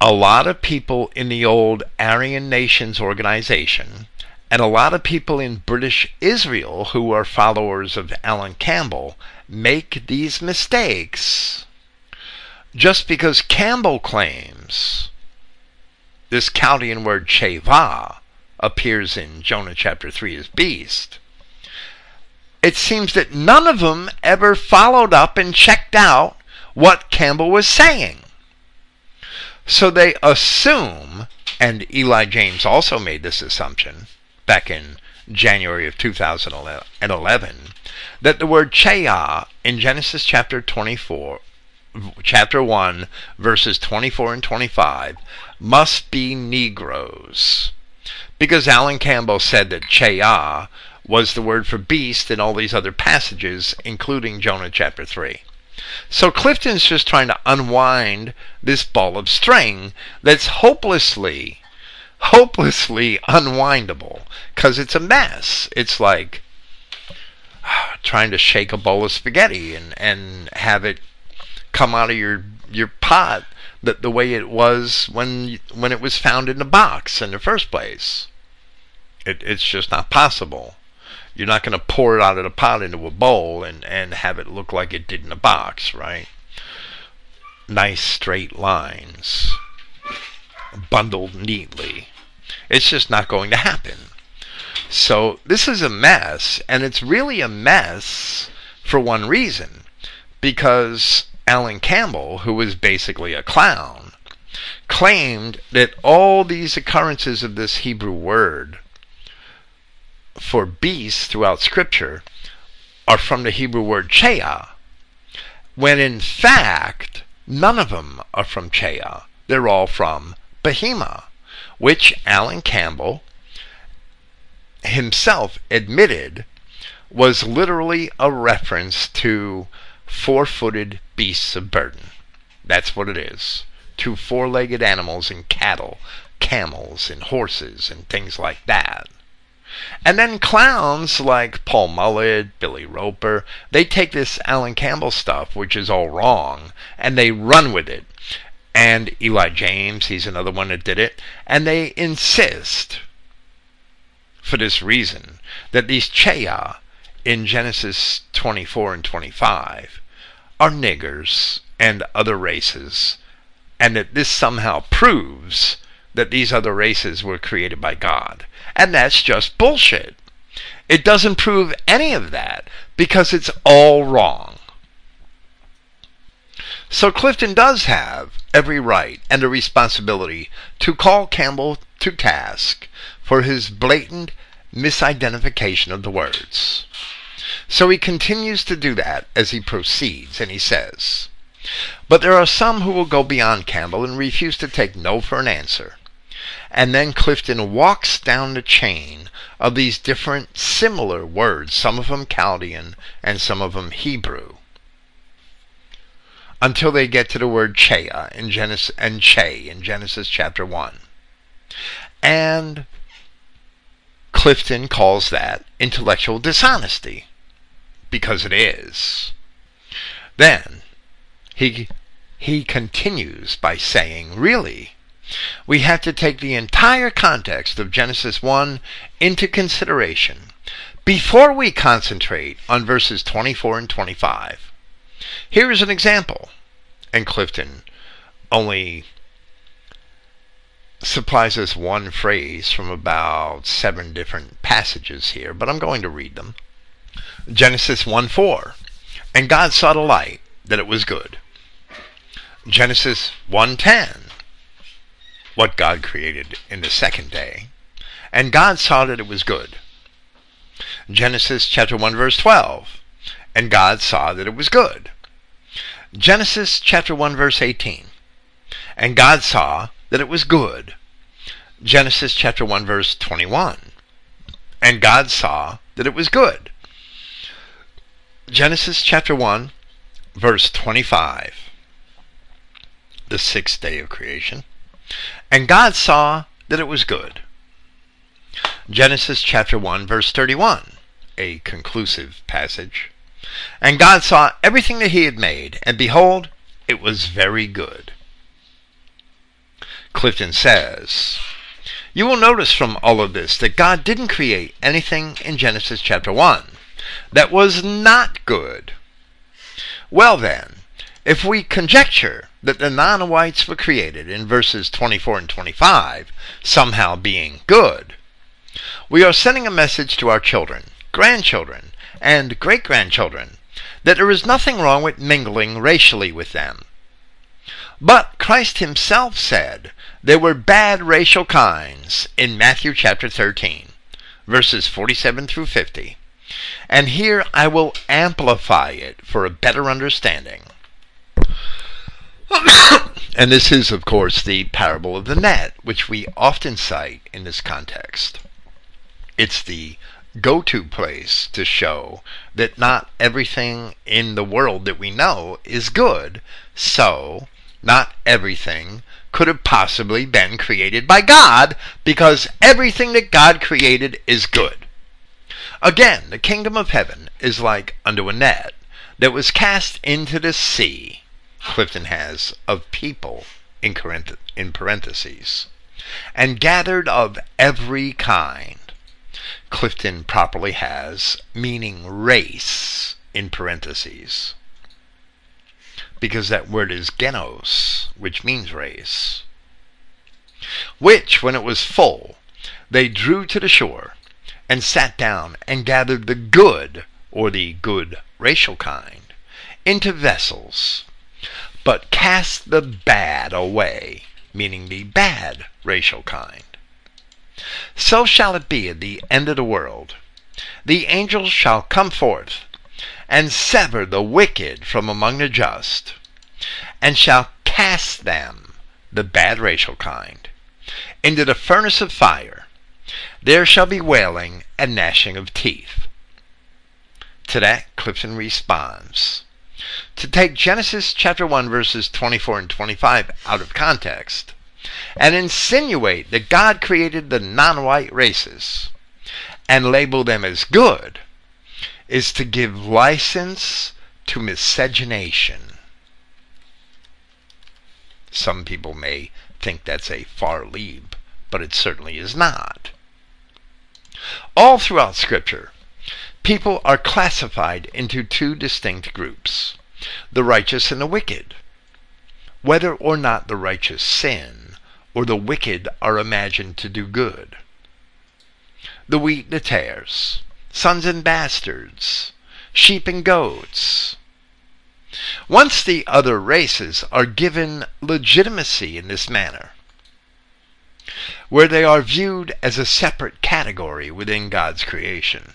a lot of people in the old Aryan Nations organization, and a lot of people in British Israel who are followers of Alan Campbell, make these mistakes just because Campbell claims this Chaldean word cheva appears in Jonah chapter 3 as beast, it seems that none of them ever followed up and checked out what Campbell was saying. So they assume, and Eli James also made this assumption back in January of 2011, that the word Cheah in Genesis chapter 24, chapter 1, verses 24 and 25, must be Negroes. Because Alan Campbell said that Cheah was the word for beast in all these other passages, including Jonah chapter 3. So Clifton's just trying to unwind this ball of string that's hopelessly, hopelessly unwindable because it's a mess. It's like ah, trying to shake a bowl of spaghetti and, and have it come out of your your pot that the way it was when when it was found in the box in the first place. It, it's just not possible. You're not going to pour it out of the pot into a bowl and, and have it look like it did in a box, right? Nice straight lines, bundled neatly. It's just not going to happen. So this is a mess, and it's really a mess for one reason. Because Alan Campbell, who was basically a clown, claimed that all these occurrences of this Hebrew word for beasts throughout Scripture are from the Hebrew word cheah, when in fact none of them are from cheah. They're all from behema, which Alan Campbell himself admitted was literally a reference to four footed beasts of burden. That's what it is. To four legged animals and cattle, camels and horses and things like that. And then clowns like Paul Mullet, Billy Roper, they take this Alan Campbell stuff, which is all wrong, and they run with it. And Eli James, he's another one that did it, and they insist, for this reason, that these Cheah in Genesis 24 and 25 are niggers and other races, and that this somehow proves that these other races were created by God. And that's just bullshit. It doesn't prove any of that because it's all wrong. So Clifton does have every right and a responsibility to call Campbell to task for his blatant misidentification of the words. So he continues to do that as he proceeds, and he says, But there are some who will go beyond Campbell and refuse to take no for an answer. And then Clifton walks down the chain of these different similar words, some of them Chaldean and some of them Hebrew, until they get to the word Cheah in Genesis and Che in Genesis chapter 1. And Clifton calls that intellectual dishonesty because it is. Then he he continues by saying, really, we have to take the entire context of Genesis 1 into consideration before we concentrate on verses 24 and 25. Here is an example, and Clifton only supplies us one phrase from about seven different passages here, but I'm going to read them. Genesis 1 4. And God saw the light, that it was good. Genesis 1:10 what God created in the second day. And God saw that it was good. Genesis chapter 1 verse 12. And God saw that it was good. Genesis chapter 1 verse 18. And God saw that it was good. Genesis chapter 1 verse 21. And God saw that it was good. Genesis chapter 1 verse 25. The sixth day of creation. And God saw that it was good. Genesis chapter 1 verse 31, a conclusive passage. And God saw everything that he had made, and behold, it was very good. Clifton says, You will notice from all of this that God didn't create anything in Genesis chapter 1 that was not good. Well then, if we conjecture that the non whites were created in verses 24 and 25 somehow being good, we are sending a message to our children, grandchildren, and great grandchildren that there is nothing wrong with mingling racially with them. But Christ himself said there were bad racial kinds in Matthew chapter 13, verses 47 through 50. And here I will amplify it for a better understanding. and this is, of course, the parable of the net, which we often cite in this context. It's the go to place to show that not everything in the world that we know is good. So, not everything could have possibly been created by God because everything that God created is good. Again, the kingdom of heaven is like unto a net that was cast into the sea, Clifton has, of people in in parentheses, and gathered of every kind. Clifton properly has meaning race in parentheses because that word is genos, which means race. Which, when it was full, they drew to the shore and sat down and gathered the good, or the good racial kind, into vessels, but cast the bad away, meaning the bad racial kind. So shall it be at the end of the world. The angels shall come forth and sever the wicked from among the just, and shall cast them, the bad racial kind, into the furnace of fire. There shall be wailing and gnashing of teeth. To that, Clifton responds. To take Genesis chapter 1 verses 24 and 25 out of context and insinuate that God created the non-white races and label them as good is to give license to miscegenation. Some people may think that's a far leap, but it certainly is not. All throughout Scripture, people are classified into two distinct groups the righteous and the wicked. Whether or not the righteous sin, or the wicked are imagined to do good. The wheat, and the tares, sons and bastards, sheep and goats. Once the other races are given legitimacy in this manner, where they are viewed as a separate category within God's creation,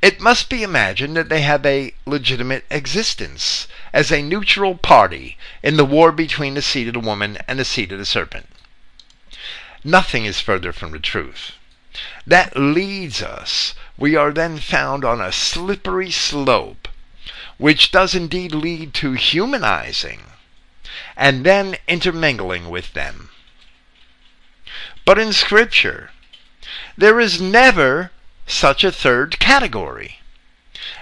it must be imagined that they have a legitimate existence as a neutral party in the war between the seed of the woman and the seed of the serpent. Nothing is further from the truth. That leads us we are then found on a slippery slope, which does indeed lead to humanizing and then intermingling with them. But in Scripture, there is never such a third category.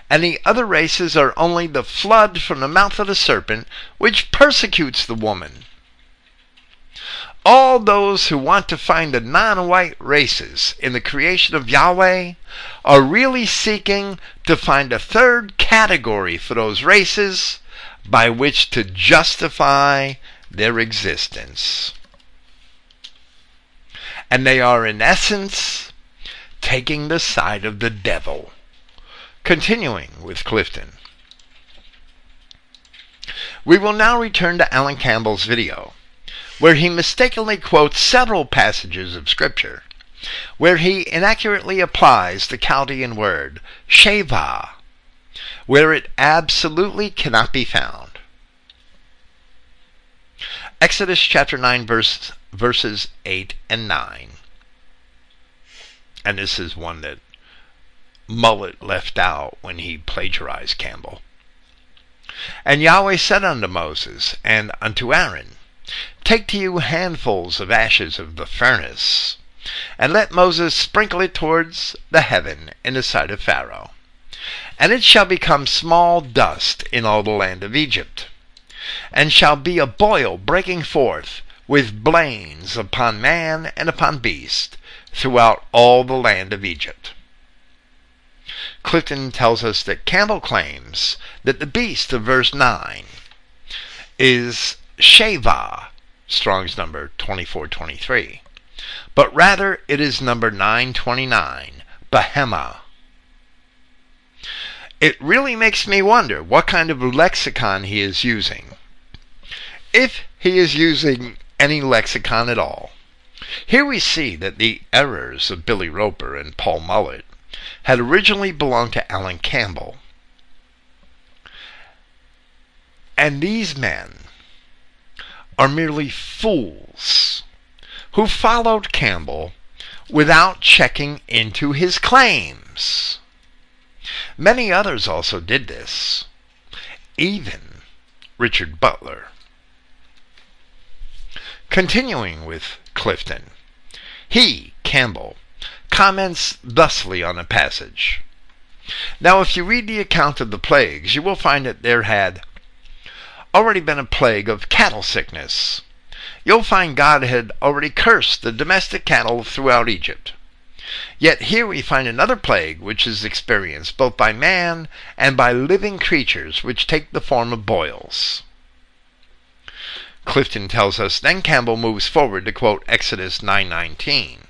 And the other races are only the flood from the mouth of the serpent which persecutes the woman all those who want to find the non white races in the creation of Yahweh are really seeking to find a third category for those races by which to justify their existence. And they are, in essence, taking the side of the devil. Continuing with Clifton. We will now return to Alan Campbell's video where he mistakenly quotes several passages of Scripture, where he inaccurately applies the Chaldean word sheva, where it absolutely cannot be found. Exodus chapter 9, verse, verses 8 and 9. And this is one that Mullet left out when he plagiarized Campbell. And Yahweh said unto Moses and unto Aaron, Take to you handfuls of ashes of the furnace, and let Moses sprinkle it towards the heaven in the sight of Pharaoh. And it shall become small dust in all the land of Egypt, and shall be a boil breaking forth with blains upon man and upon beast throughout all the land of Egypt. Clifton tells us that Campbell claims that the beast of verse 9 is Sheva, Strong's number 2423, but rather it is number 929, Behema. It really makes me wonder what kind of lexicon he is using. If he is using any lexicon at all. Here we see that the errors of Billy Roper and Paul Mullett had originally belonged to Alan Campbell. And these men are merely fools who followed Campbell without checking into his claims. Many others also did this, even Richard Butler. Continuing with Clifton, he, Campbell, comments thusly on a passage. Now, if you read the account of the plagues, you will find that there had already been a plague of cattle sickness. You'll find God had already cursed the domestic cattle throughout Egypt. Yet here we find another plague which is experienced both by man and by living creatures which take the form of boils. Clifton tells us, then Campbell moves forward to quote Exodus 9:19.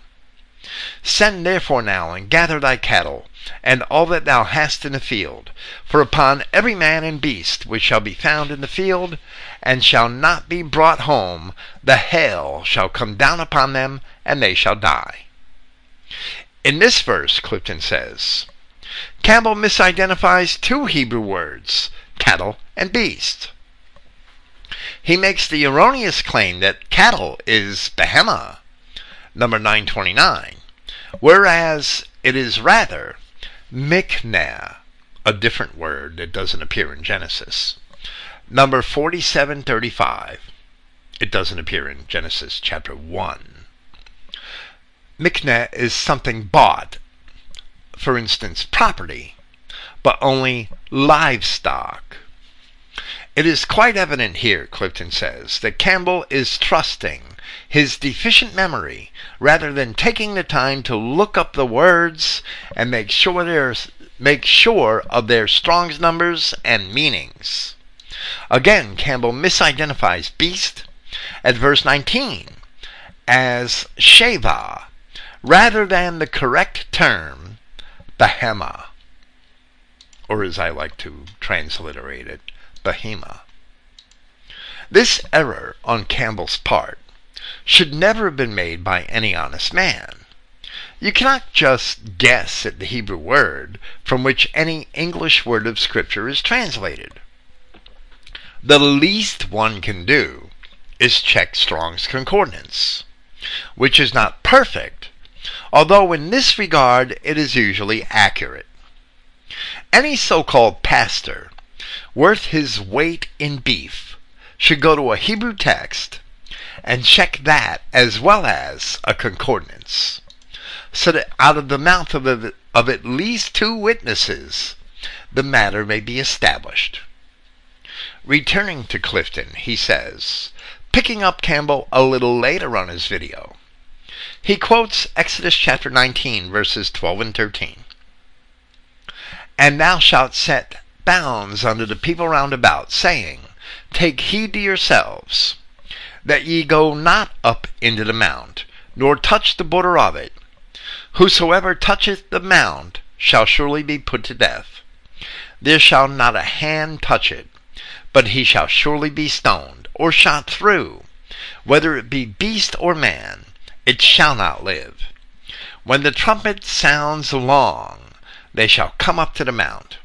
Send therefore now and gather thy cattle, and all that thou hast in the field, for upon every man and beast which shall be found in the field, and shall not be brought home, the hail shall come down upon them, and they shall die. In this verse, Clifton says, Campbell misidentifies two Hebrew words, cattle and beast. He makes the erroneous claim that cattle is behema, number 929, whereas it is rather mikneh, a different word that doesn't appear in Genesis. Number 4735. It doesn't appear in Genesis chapter 1. Mikneh is something bought, for instance, property, but only livestock. It is quite evident here, Clifton says, that Campbell is trusting his deficient memory rather than taking the time to look up the words and make sure there's make sure of their Strong's numbers and meanings. Again, Campbell misidentifies beast at verse 19 as Cheva rather than the correct term Behema, or as I like to transliterate it, Behema. This error on Campbell's part should never have been made by any honest man. You cannot just guess at the Hebrew word from which any English word of Scripture is translated. The least one can do is check Strong's Concordance, which is not perfect, although in this regard it is usually accurate. Any so called pastor worth his weight in beef should go to a Hebrew text and check that as well as a concordance, so that out of the mouth of, a, of at least two witnesses the matter may be established. Returning to Clifton, he says, picking up Campbell a little later on his video, he quotes Exodus chapter 19, verses 12 and 13. And thou shalt set bounds unto the people round about, saying, Take heed to yourselves, that ye go not up into the mount, nor touch the border of it. Whosoever toucheth the mount shall surely be put to death. There shall not a hand touch it, but he shall surely be stoned, or shot through. Whether it be beast or man, it shall not live. When the trumpet sounds long, they shall come up to the mount.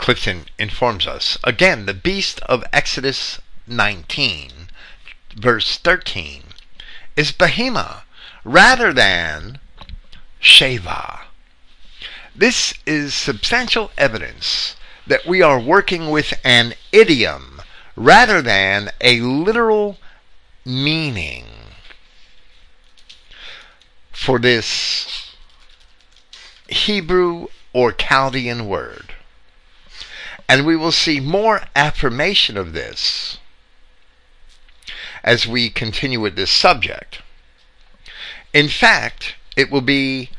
Clifton informs us again the beast of Exodus 19, verse 13, is Behema rather than Cheva. This is substantial evidence that we are working with an idiom rather than a literal meaning for this Hebrew or Chaldean word. And we will see more affirmation of this as we continue with this subject. In fact, it will be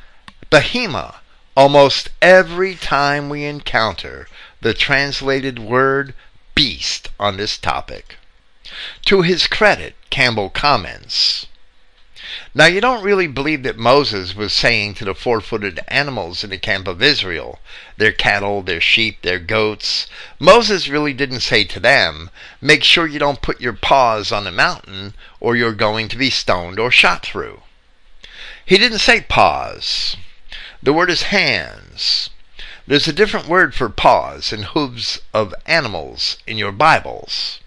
Behema almost every time we encounter the translated word beast on this topic. To his credit, Campbell comments Now, you don't really believe that Moses was saying to the four footed animals in the camp of Israel, their cattle, their sheep, their goats, Moses really didn't say to them, Make sure you don't put your paws on the mountain, or you're going to be stoned or shot through. He didn't say paws. The word is hands. There's a different word for paws and hooves of animals in your Bibles.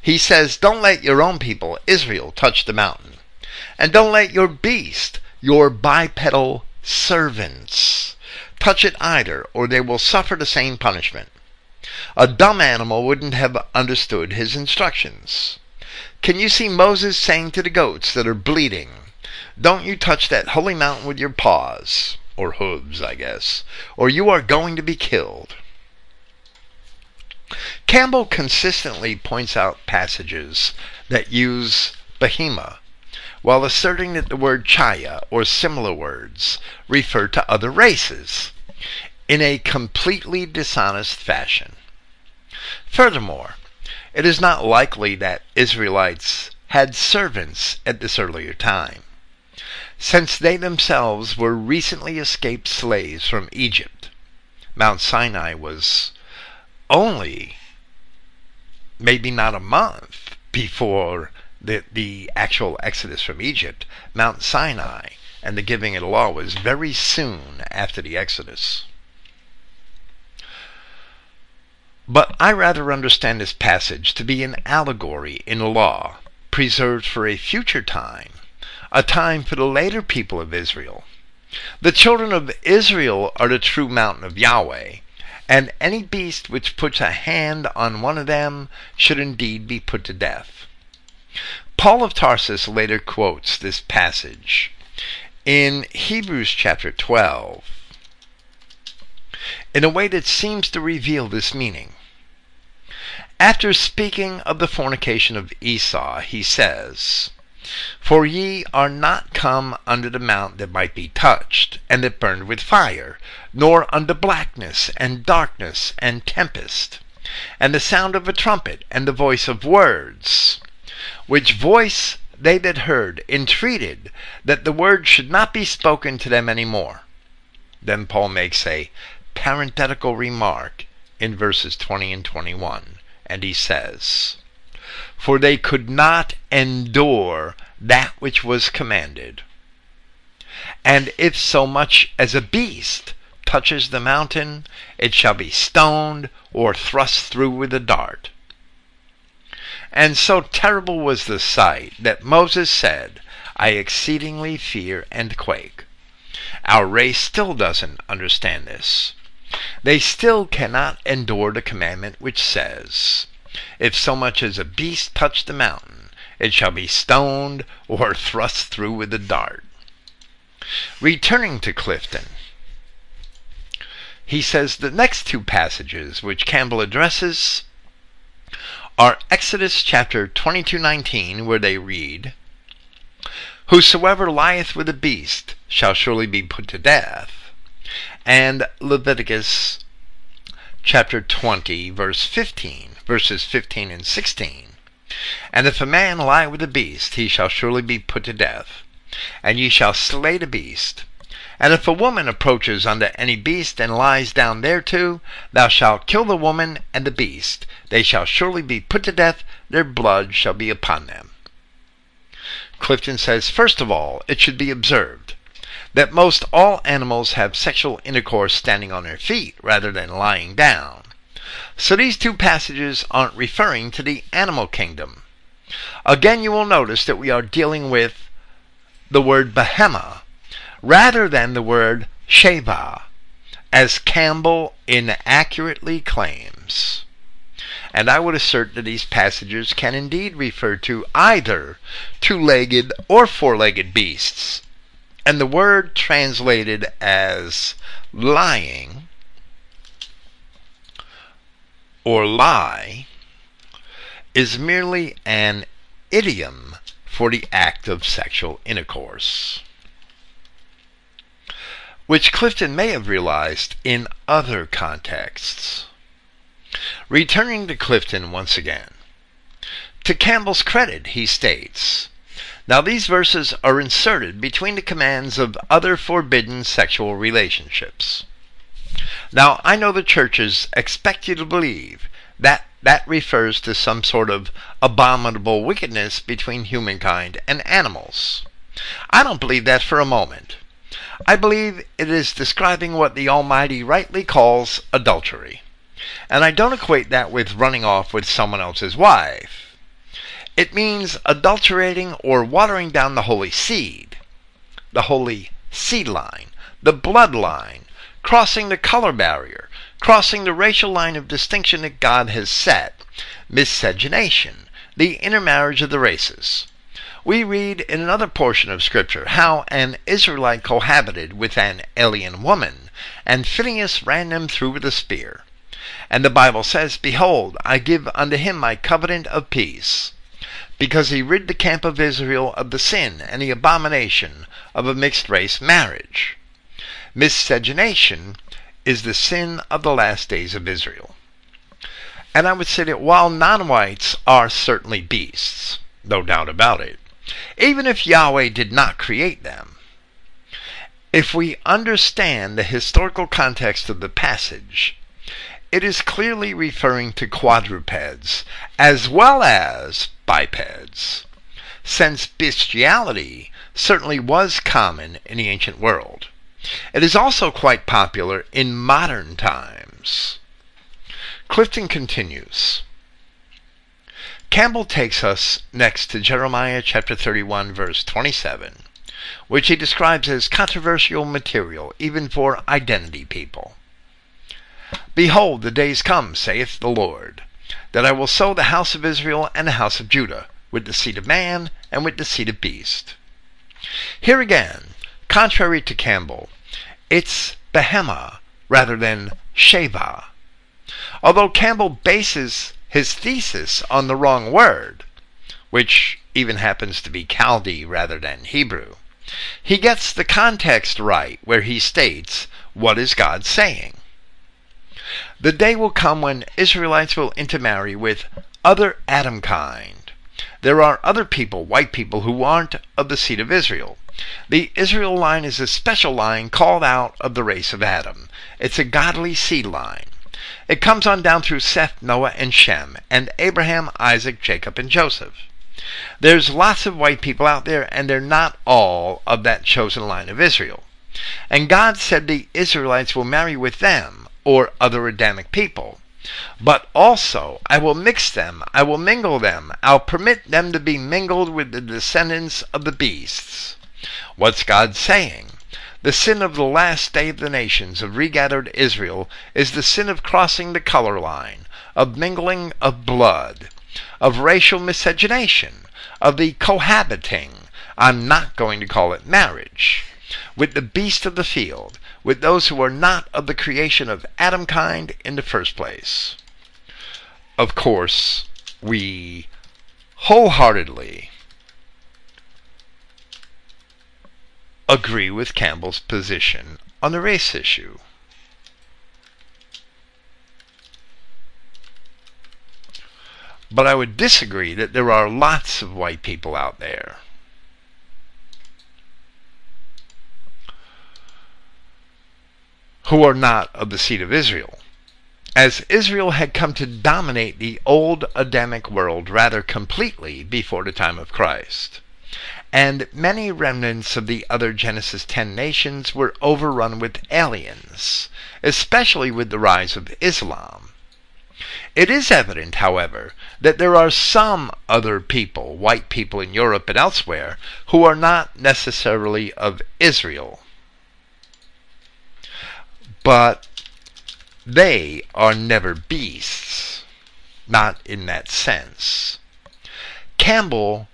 He says, Don't let your own people, Israel, touch the mountain. And don't let your beast, your bipedal servants, touch it either, or they will suffer the same punishment. A dumb animal wouldn't have understood his instructions. Can you see Moses saying to the goats that are bleeding, Don't you touch that holy mountain with your paws, or hooves, I guess, or you are going to be killed? Campbell consistently points out passages that use behema, while asserting that the word chaya or similar words refer to other races, in a completely dishonest fashion. Furthermore, it is not likely that Israelites had servants at this earlier time, since they themselves were recently escaped slaves from Egypt. Mount Sinai was only maybe not a month before the, the actual exodus from Egypt, Mount Sinai and the giving of the law was very soon after the exodus. But I rather understand this passage to be an allegory in the law, preserved for a future time, a time for the later people of Israel. The children of Israel are the true mountain of Yahweh, and any beast which puts a hand on one of them should indeed be put to death. Paul of Tarsus later quotes this passage in Hebrews chapter 12 in a way that seems to reveal this meaning. After speaking of the fornication of Esau, he says, for ye are not come unto the mount that might be touched, and that burned with fire, nor unto blackness, and darkness, and tempest, and the sound of a trumpet, and the voice of words, which voice they that heard entreated that the word should not be spoken to them any more. Then Paul makes a parenthetical remark in verses 20 and 21, and he says, for they could not endure that which was commanded. And if so much as a beast touches the mountain, it shall be stoned or thrust through with a dart. And so terrible was the sight that Moses said, I exceedingly fear and quake. Our race still doesn't understand this. They still cannot endure the commandment which says, if so much as a beast touch the mountain, it shall be stoned or thrust through with a dart. Returning to Clifton, he says the next two passages which Campbell addresses are Exodus chapter 22:19 where they read, Whosoever lieth with a beast shall surely be put to death, and Leviticus chapter 20 verse 15 verses 15 and 16. And if a man lie with a beast, he shall surely be put to death, and ye shall slay the beast. And if a woman approaches unto any beast and lies down thereto, thou shalt kill the woman and the beast. They shall surely be put to death, their blood shall be upon them. Clifton says, first of all, it should be observed that most all animals have sexual intercourse standing on their feet rather than lying down. So these two passages aren't referring to the animal kingdom. Again, you will notice that we are dealing with the word behema rather than the word cheva, as Campbell inaccurately claims. And I would assert that these passages can indeed refer to either two legged or four legged beasts. And the word translated as lying or lie is merely an idiom for the act of sexual intercourse, which Clifton may have realized in other contexts. Returning to Clifton once again. To Campbell's credit, he states, now these verses are inserted between the commands of other forbidden sexual relationships. Now, I know the churches expect you to believe that that refers to some sort of abominable wickedness between humankind and animals. I don't believe that for a moment. I believe it is describing what the Almighty rightly calls adultery. And I don't equate that with running off with someone else's wife. It means adulterating or watering down the holy seed, the holy seed line, the bloodline, crossing the color barrier, crossing the racial line of distinction that God has set, miscegenation, the intermarriage of the races. We read in another portion of Scripture how an Israelite cohabited with an alien woman, and Phinehas ran them through with a spear. And the Bible says, Behold, I give unto him my covenant of peace, because he rid the camp of Israel of the sin and the abomination of a mixed race marriage. Miscegenation is the sin of the last days of Israel. And I would say that while non whites are certainly beasts, no doubt about it, even if Yahweh did not create them, if we understand the historical context of the passage, it is clearly referring to quadrupeds as well as bipeds, since bestiality certainly was common in the ancient world. It is also quite popular in modern times. Clifton continues. Campbell takes us next to Jeremiah chapter 31 verse 27, which he describes as controversial material even for identity people. Behold, the days come, saith the Lord, that I will sow the house of Israel and the house of Judah with the seed of man and with the seed of beast. Here again, contrary to Campbell, it's Behema rather than Cheva. Although Campbell bases his thesis on the wrong word, which even happens to be Chaldee rather than Hebrew, he gets the context right where he states, What is God saying? The day will come when Israelites will intermarry with other Adam kind. There are other people, white people, who aren't of the seed of Israel. The Israel line is a special line called out of the race of Adam. It's a godly seed line. It comes on down through Seth, Noah, and Shem, and Abraham, Isaac, Jacob, and Joseph. There's lots of white people out there, and they're not all of that chosen line of Israel. And God said the Israelites will marry with them, or other Adamic people. But also, I will mix them, I will mingle them, I'll permit them to be mingled with the descendants of the beasts. What's God saying? The sin of the last day of the nations, of regathered Israel, is the sin of crossing the color line, of mingling of blood, of racial miscegenation, of the cohabiting, I'm not going to call it marriage, with the beast of the field, with those who are not of the creation of Adam kind in the first place. Of course, we wholeheartedly agree with Campbell's position on the race issue. But I would disagree that there are lots of white people out there. Who are not of the seed of Israel, as Israel had come to dominate the old Adamic world rather completely before the time of Christ and many remnants of the other Genesis 10 nations were overrun with aliens, especially with the rise of Islam. It is evident, however, that there are some other people, white people in Europe and elsewhere, who are not necessarily of Israel. But they are never beasts, not in that sense. Campbell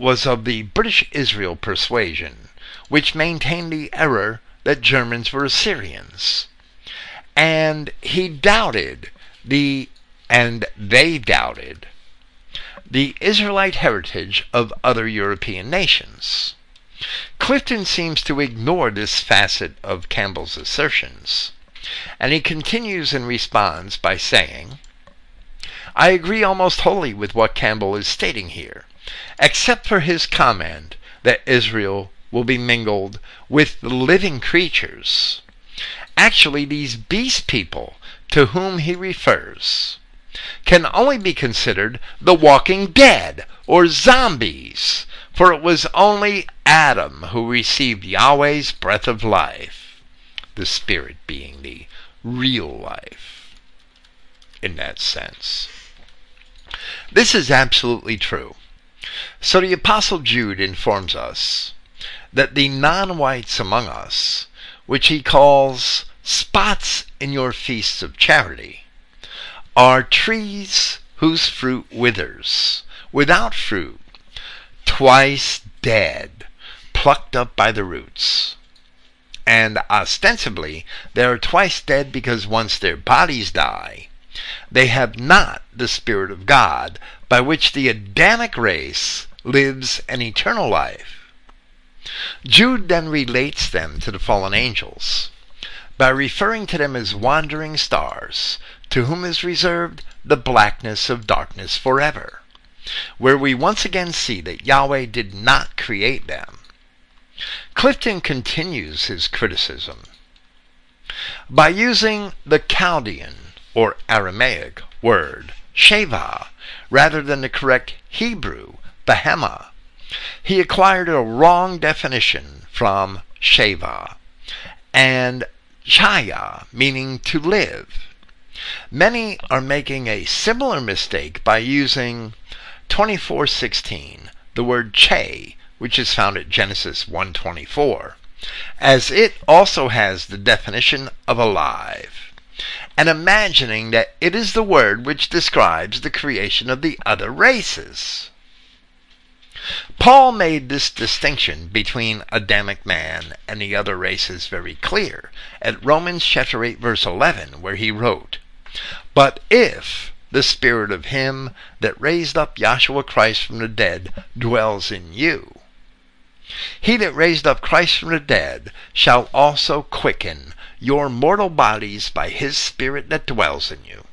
was of the British Israel persuasion, which maintained the error that Germans were Assyrians. And he doubted the, and they doubted, the Israelite heritage of other European nations. Clifton seems to ignore this facet of Campbell's assertions, and he continues and responds by saying, I agree almost wholly with what Campbell is stating here, except for his comment that Israel will be mingled with the living creatures. Actually, these beast people to whom he refers can only be considered the walking dead or zombies, for it was only Adam who received Yahweh's breath of life, the Spirit being the real life in that sense. This is absolutely true. So the Apostle Jude informs us that the non whites among us, which he calls spots in your feasts of charity, are trees whose fruit withers, without fruit, twice dead, plucked up by the roots. And ostensibly, they are twice dead because once their bodies die, they have not the Spirit of God, by which the Adamic race lives an eternal life. Jude then relates them to the fallen angels by referring to them as wandering stars, to whom is reserved the blackness of darkness forever, where we once again see that Yahweh did not create them. Clifton continues his criticism by using the Chaldean or Aramaic word Cheva rather than the correct Hebrew Behema. He acquired a wrong definition from Cheva and Chaya, meaning to live. Many are making a similar mistake by using 2416, the word che, which is found at Genesis 124, as it also has the definition of alive, and imagining that it is the word which describes the creation of the other races. Paul made this distinction between Adamic man and the other races very clear at Romans chapter 8 verse 11 where he wrote, "But if the spirit of him that raised up Yahshua Christ from the dead dwells in you, he that raised up Christ from the dead shall also quicken your mortal bodies by his spirit that dwells in you."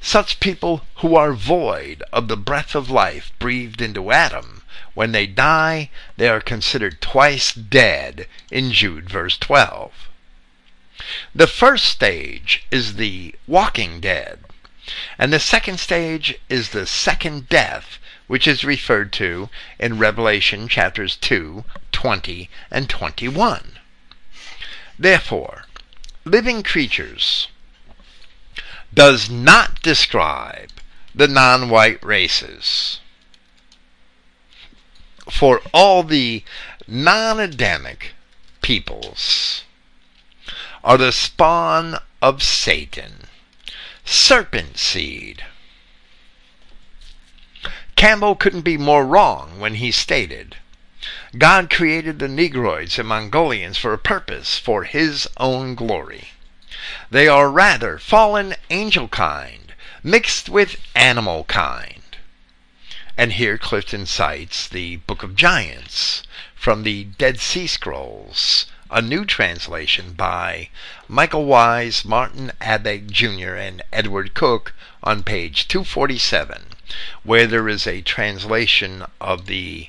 Such people who are void of the breath of life breathed into Adam, when they die, they are considered twice dead in Jude verse 12. The first stage is the walking dead, and the second stage is the second death, which is referred to in Revelation chapters 2, 20, and 21. Therefore, living creatures does not describe the non white races. For all the non Adamic peoples are the spawn of Satan, serpent seed. Campbell couldn't be more wrong when he stated God created the Negroids and Mongolians for a purpose, for his own glory. They are rather fallen angel kind mixed with animal kind. And here Clifton cites the Book of Giants from the Dead Sea Scrolls, a new translation by Michael Wise, Martin Abegg Jr., and Edward Cook on page 247, where there is a translation of the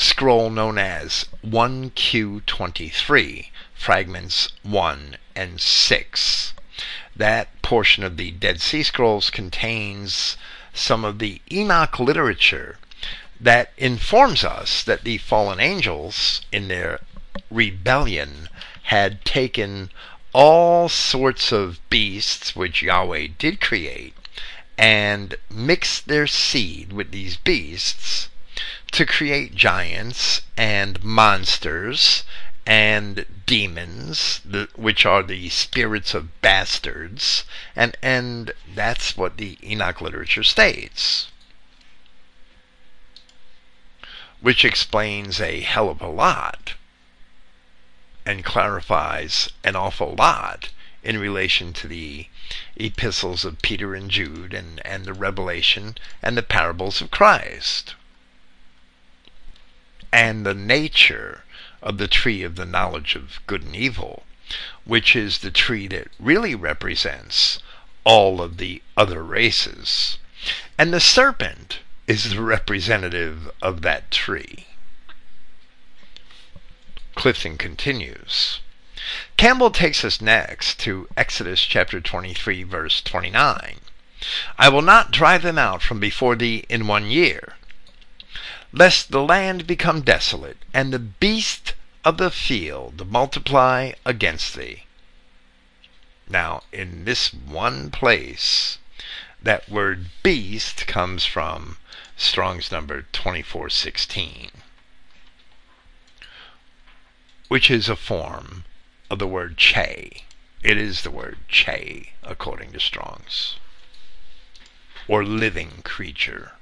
scroll known as 1Q23, fragments 1 and 6. That portion of the Dead Sea Scrolls contains some of the Enoch literature that informs us that the fallen angels, in their rebellion, had taken all sorts of beasts which Yahweh did create and mixed their seed with these beasts to create giants and monsters and demons, which are the spirits of bastards, and and that's what the Enoch literature states, which explains a hell of a lot and clarifies an awful lot in relation to the epistles of Peter and Jude and, and the Revelation and the parables of Christ. And the nature of the tree of the knowledge of good and evil, which is the tree that really represents all of the other races. And the serpent is the representative of that tree. Clifton continues. Campbell takes us next to Exodus chapter 23, verse 29. I will not drive them out from before thee in one year, lest the land become desolate, and the beast of the field multiply against thee. Now, in this one place, that word beast comes from Strong's number 2416, which is a form of the word che. It is the word che, according to Strong's, or living creature.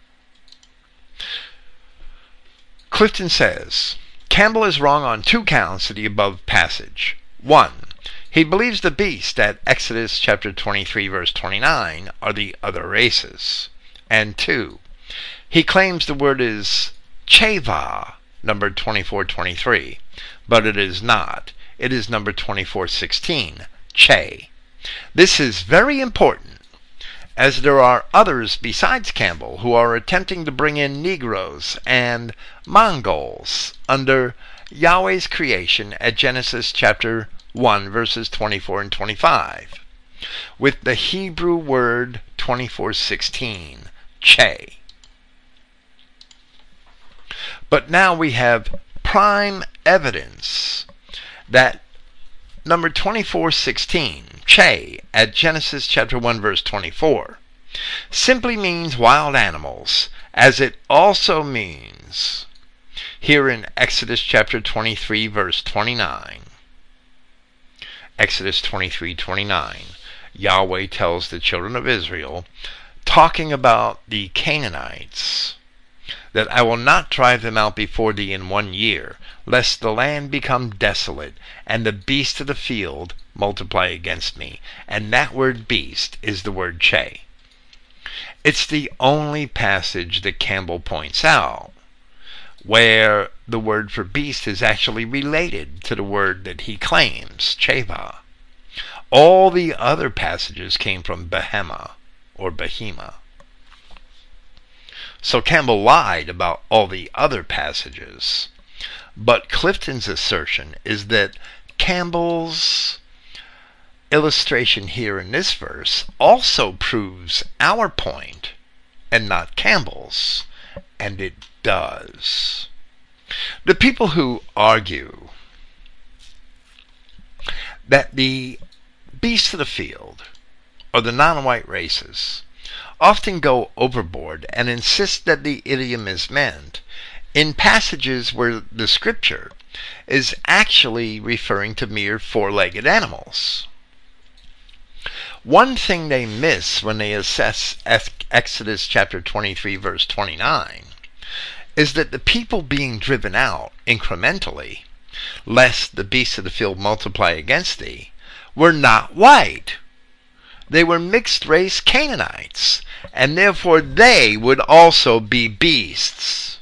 Clifton says Campbell is wrong on two counts of the above passage. One, he believes the beast at Exodus chapter 23 verse 29 are the other races. And two, he claims the word is cheva, number 2423, but it is not. It is number 2416, che. This is very important as there are others besides Campbell who are attempting to bring in Negroes and Mongols under Yahweh's creation at Genesis chapter 1, verses 24 and 25, with the Hebrew word 2416, che. But now we have prime evidence that number 2416, che, at Genesis chapter 1 verse 24, simply means wild animals, as it also means here in Exodus chapter 23 verse 29. Exodus 23:29. Yahweh tells the children of Israel talking about the Canaanites that I will not drive them out before thee in one year, lest the land become desolate, and the beasts of the field multiply against me. And that word beast is the word che. It's the only passage that Campbell points out where the word for beast is actually related to the word that he claims, cheva. All the other passages came from Behema or Behema. So Campbell lied about all the other passages. But Clifton's assertion is that Campbell's illustration here in this verse also proves our point and not Campbell's. And it does. The people who argue that the beasts of the field or the non white races often go overboard and insist that the idiom is meant in passages where the scripture is actually referring to mere four legged animals. One thing they miss when they assess Exodus chapter 23, verse 29, is that the people being driven out incrementally, lest the beasts of the field multiply against thee, were not white. They were mixed race Canaanites, and therefore they would also be beasts.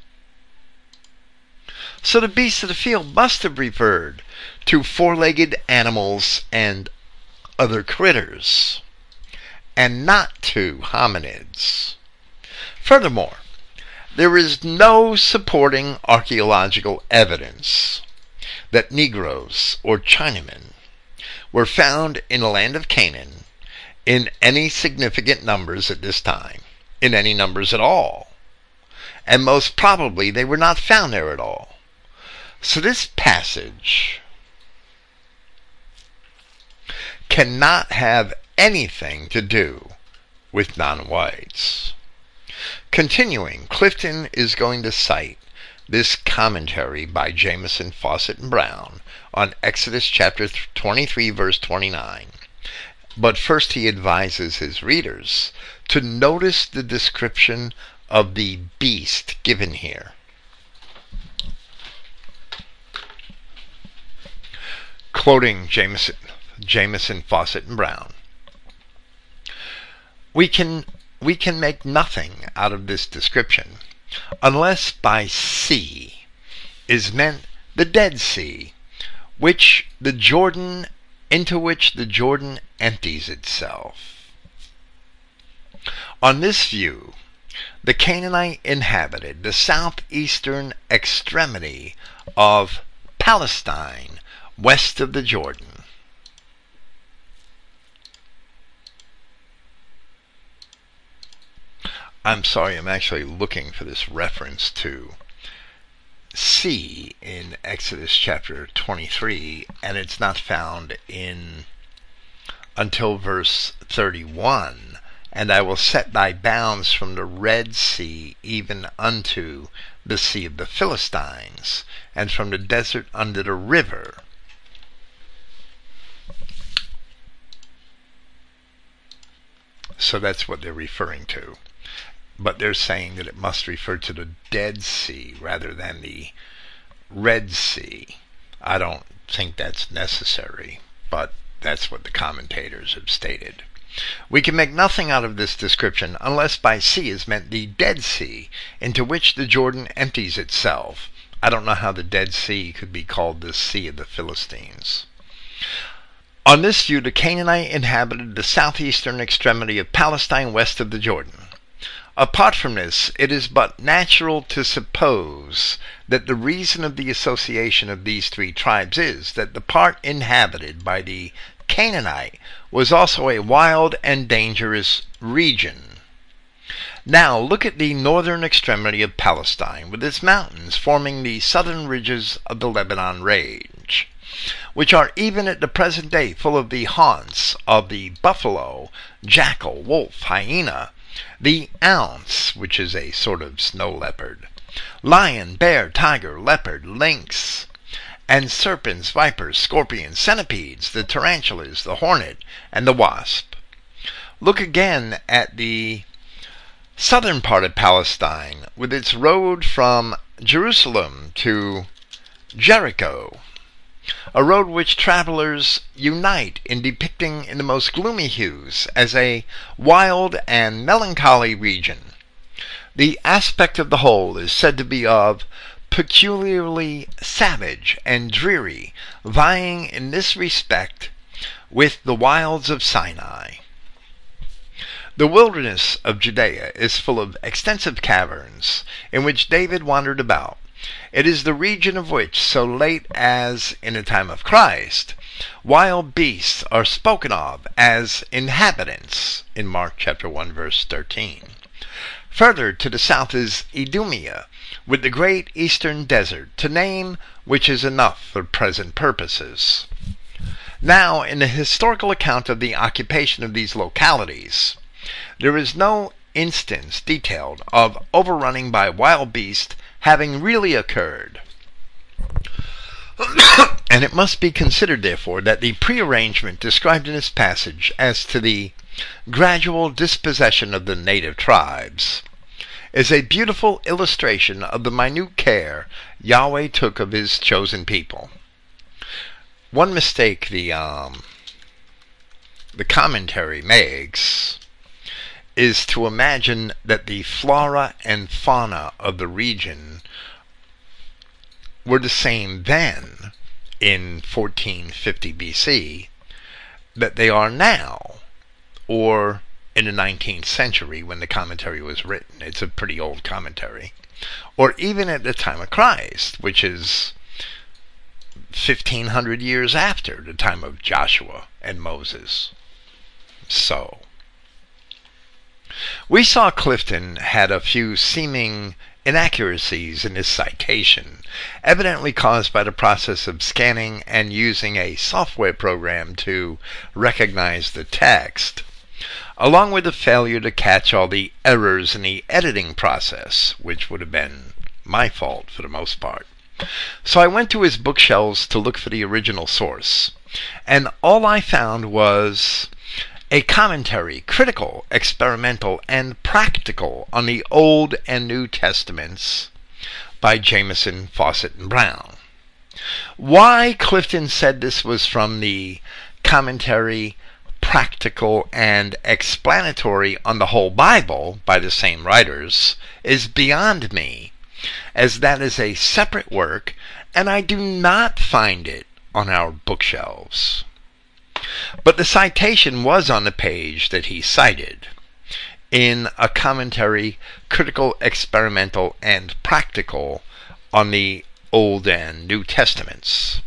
So the beasts of the field must have referred to four legged animals and other critters, and not to hominids. Furthermore, there is no supporting archaeological evidence that Negroes or Chinamen were found in the land of Canaan in any significant numbers at this time, in any numbers at all. And most probably they were not found there at all. So this passage cannot have anything to do with non whites. Continuing, Clifton is going to cite this commentary by Jamieson, Fausset, and Brown on Exodus chapter 23, verse 29. But first, he advises his readers to notice the description of the beast given here. Quoting Jamieson, Jamieson, Fausset, and Brown. We can, we can make nothing out of this description unless by sea is meant the Dead Sea, which the Jordan into which the Jordan empties itself. On this view, the Canaanite inhabited the southeastern extremity of Palestine, west of the Jordan. I'm sorry, I'm actually looking for this reference to see in Exodus chapter 23, and it's not found in until verse 31. And I will set thy bounds from the Red Sea even unto the sea of the Philistines, and from the desert under the river. So that's what they're referring to but they're saying that it must refer to the Dead Sea rather than the Red Sea. I don't think that's necessary, but that's what the commentators have stated. We can make nothing out of this description unless by sea is meant the Dead Sea, into which the Jordan empties itself. I don't know how the Dead Sea could be called the Sea of the Philistines. On this view, the Canaanite inhabited the southeastern extremity of Palestine west of the Jordan. Apart from this, it is but natural to suppose that the reason of the association of these three tribes is that the part inhabited by the Canaanite was also a wild and dangerous region. Now look at the northern extremity of Palestine, with its mountains forming the southern ridges of the Lebanon range, which are even at the present day full of the haunts of the buffalo, jackal, wolf, hyena, the ounce, which is a sort of snow leopard, lion, bear, tiger, leopard, lynx, and serpents, vipers, scorpions, centipedes, the tarantulas, the hornet, and the wasp. Look again at the southern part of Palestine with its road from Jerusalem to Jericho a road which travelers unite in depicting in the most gloomy hues as a wild and melancholy region. The aspect of the whole is said to be of peculiarly savage and dreary, vying in this respect with the wilds of Sinai. The wilderness of Judea is full of extensive caverns in which David wandered about, it is the region of which, so late as in the time of Christ, wild beasts are spoken of as inhabitants in Mark chapter 1 verse 13. Further to the south is Idumea, with the great eastern desert, to name which is enough for present purposes. Now, in the historical account of the occupation of these localities, there is no instance detailed of overrunning by wild beasts having really occurred. and it must be considered, therefore, that the prearrangement described in this passage as to the gradual dispossession of the native tribes is a beautiful illustration of the minute care Yahweh took of his chosen people. One mistake the um, the commentary makes is to imagine that the flora and fauna of the region were the same then in 1450 BC that they are now or in the 19th century when the commentary was written. It's a pretty old commentary. Or even at the time of Christ, which is 1500 years after the time of Joshua and Moses. So, we saw Clifton had a few seeming inaccuracies in his citation, evidently caused by the process of scanning and using a software program to recognize the text, along with the failure to catch all the errors in the editing process, which would have been my fault for the most part. So I went to his bookshelves to look for the original source, and all I found was a commentary, critical, experimental, and practical on the Old and New Testaments by Jamieson, Fausset, and Brown. Why Clifton said this was from the commentary, practical, and explanatory on the whole Bible by the same writers is beyond me, as that is a separate work, and I do not find it on our bookshelves. But the citation was on the page that he cited. in a commentary, critical, experimental, and practical, on the Old and New Testaments.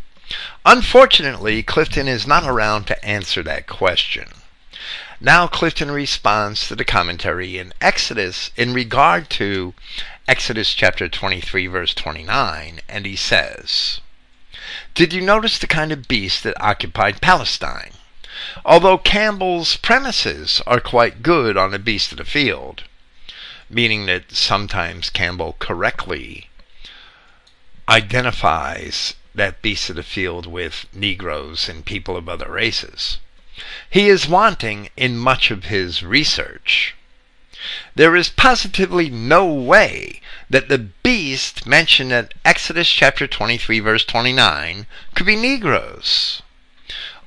Unfortunately, Clifton is not around to answer that question. Now, Clifton responds to the commentary in Exodus in regard to Exodus chapter 23, verse 29, and he says, Did you notice the kind of beast that occupied Palestine? Although Campbell's premises are quite good on the beast of the field, meaning that sometimes Campbell correctly identifies that beast of the field with Negroes and people of other races. He is wanting in much of his research. There is positively no way that the beast mentioned in Exodus chapter 23 verse 29 could be Negroes.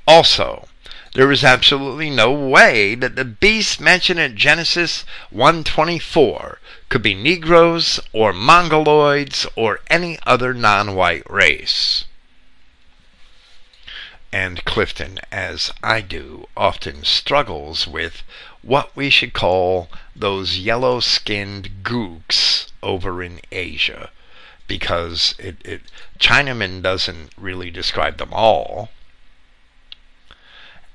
Also, there is absolutely no way that the beast mentioned in Genesis 124 could be Negroes or Mongoloids or any other non-white race and Clifton, as I do, often struggles with what we should call those yellow skinned gooks over in Asia. Because it, it, Chinaman doesn't really describe them all.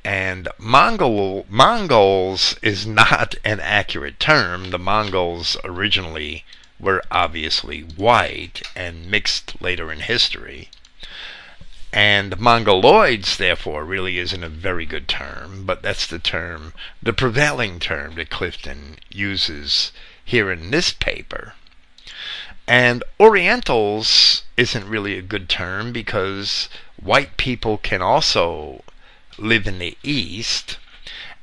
And Mongol, Mongols is not an accurate term. The Mongols originally were obviously white and mixed later in history. And mongoloids, therefore, really isn't a very good term, but that's the term, the prevailing term that Clifton uses here in this paper. And Orientals isn't really a good term because white people can also live in the East.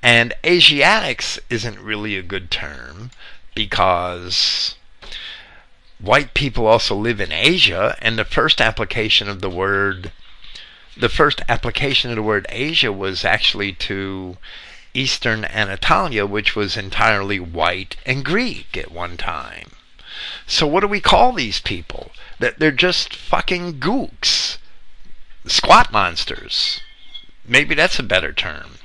And Asiatics isn't really a good term because white people also live in Asia, and the first application of the word the first application of the word Asia was actually to Eastern Anatolia, which was entirely white and Greek at one time. So what do we call these people? That they're just fucking gooks. Squat monsters. Maybe that's a better term.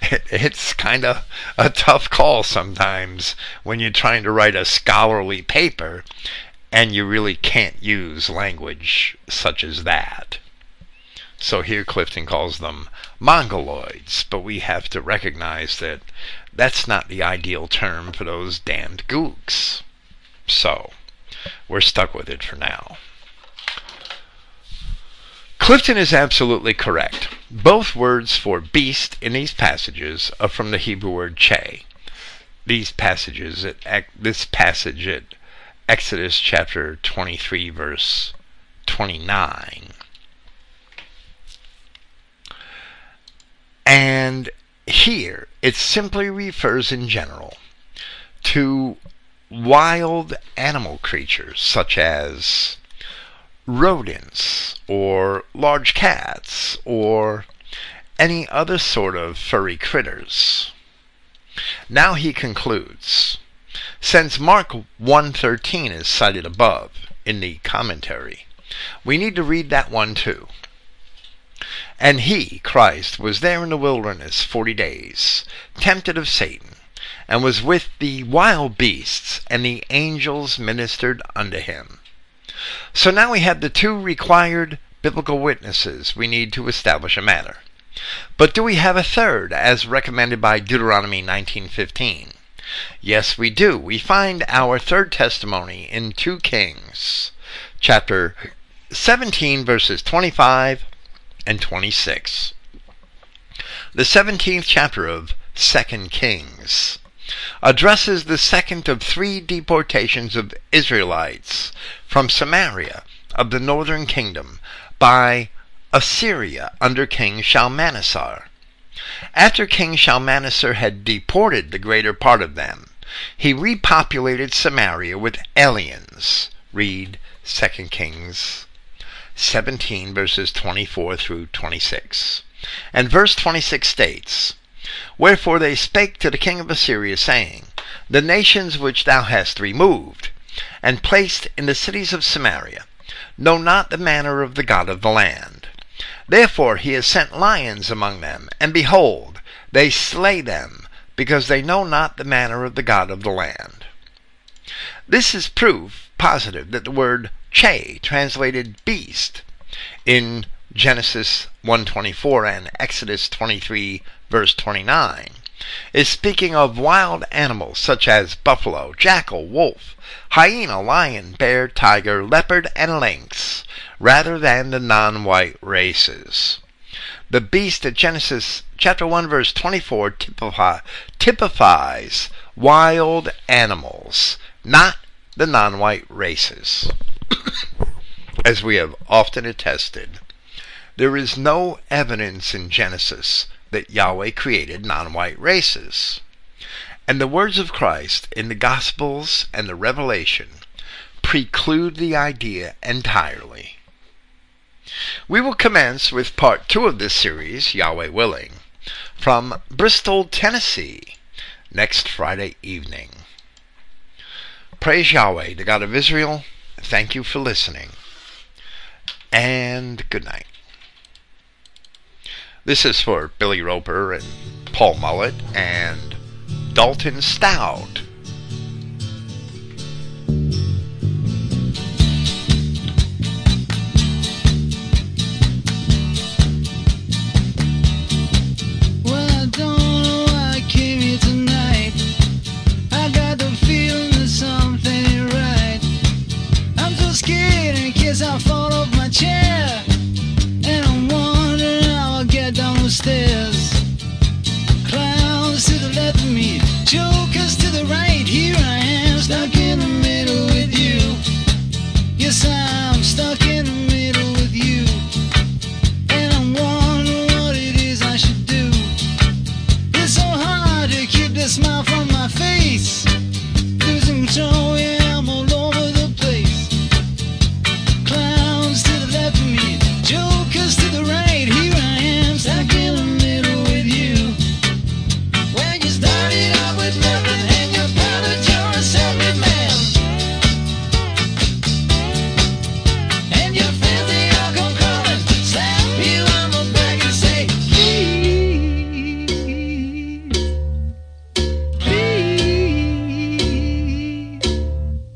it's kind of a tough call sometimes when you're trying to write a scholarly paper and you really can't use language such as that. So here Clifton calls them mongoloids, but we have to recognize that that's not the ideal term for those damned gooks. So, we're stuck with it for now. Clifton is absolutely correct. Both words for beast in these passages are from the Hebrew word cheva. These passages, at, this passage at Exodus chapter 23, verse 29, And here it simply refers in general to wild animal creatures such as rodents or large cats or any other sort of furry critters. Now he concludes, since Mark 113 is cited above in the commentary, we need to read that one too. And he, Christ, was there in the wilderness forty days, tempted of Satan, and was with the wild beasts, and the angels ministered unto him. So now we have the two required biblical witnesses we need to establish a matter. But do we have a third, as recommended by Deuteronomy 19:15? Yes, we do. We find our third testimony in 2 Kings, chapter 17, verses 25 and 26. The 17th chapter of 2 Kings addresses the second of three deportations of Israelites from Samaria of the northern kingdom by Assyria under King Shalmaneser. After King Shalmaneser had deported the greater part of them, he repopulated Samaria with aliens. Read 2 Kings 17, verses 24 through 26. And verse 26 states, Wherefore they spake to the king of Assyria, saying, The nations which thou hast removed, and placed in the cities of Samaria, know not the manner of the God of the land. Therefore he has sent lions among them, and behold, they slay them, because they know not the manner of the God of the land. This is proof positive that the word cheva, translated beast, in Genesis 1:24 and Exodus 23 verse 29 is speaking of wild animals such as buffalo, jackal, wolf, hyena, lion, bear, tiger, leopard, and lynx, rather than the non-white races. The beast at Genesis chapter 1 verse 24 typifies wild animals, not the non-white races. As we have often attested, there is no evidence in Genesis that Yahweh created non white races. And the words of Christ in the Gospels and the Revelation preclude the idea entirely. We will commence with part two of this series, Yahweh willing, from Bristol, Tennessee, next Friday evening. Praise Yahweh, the God of Israel. Thank you for listening. And good night. This is for Billy Roper and Paul Mullet and Dalton Stout. is our fault.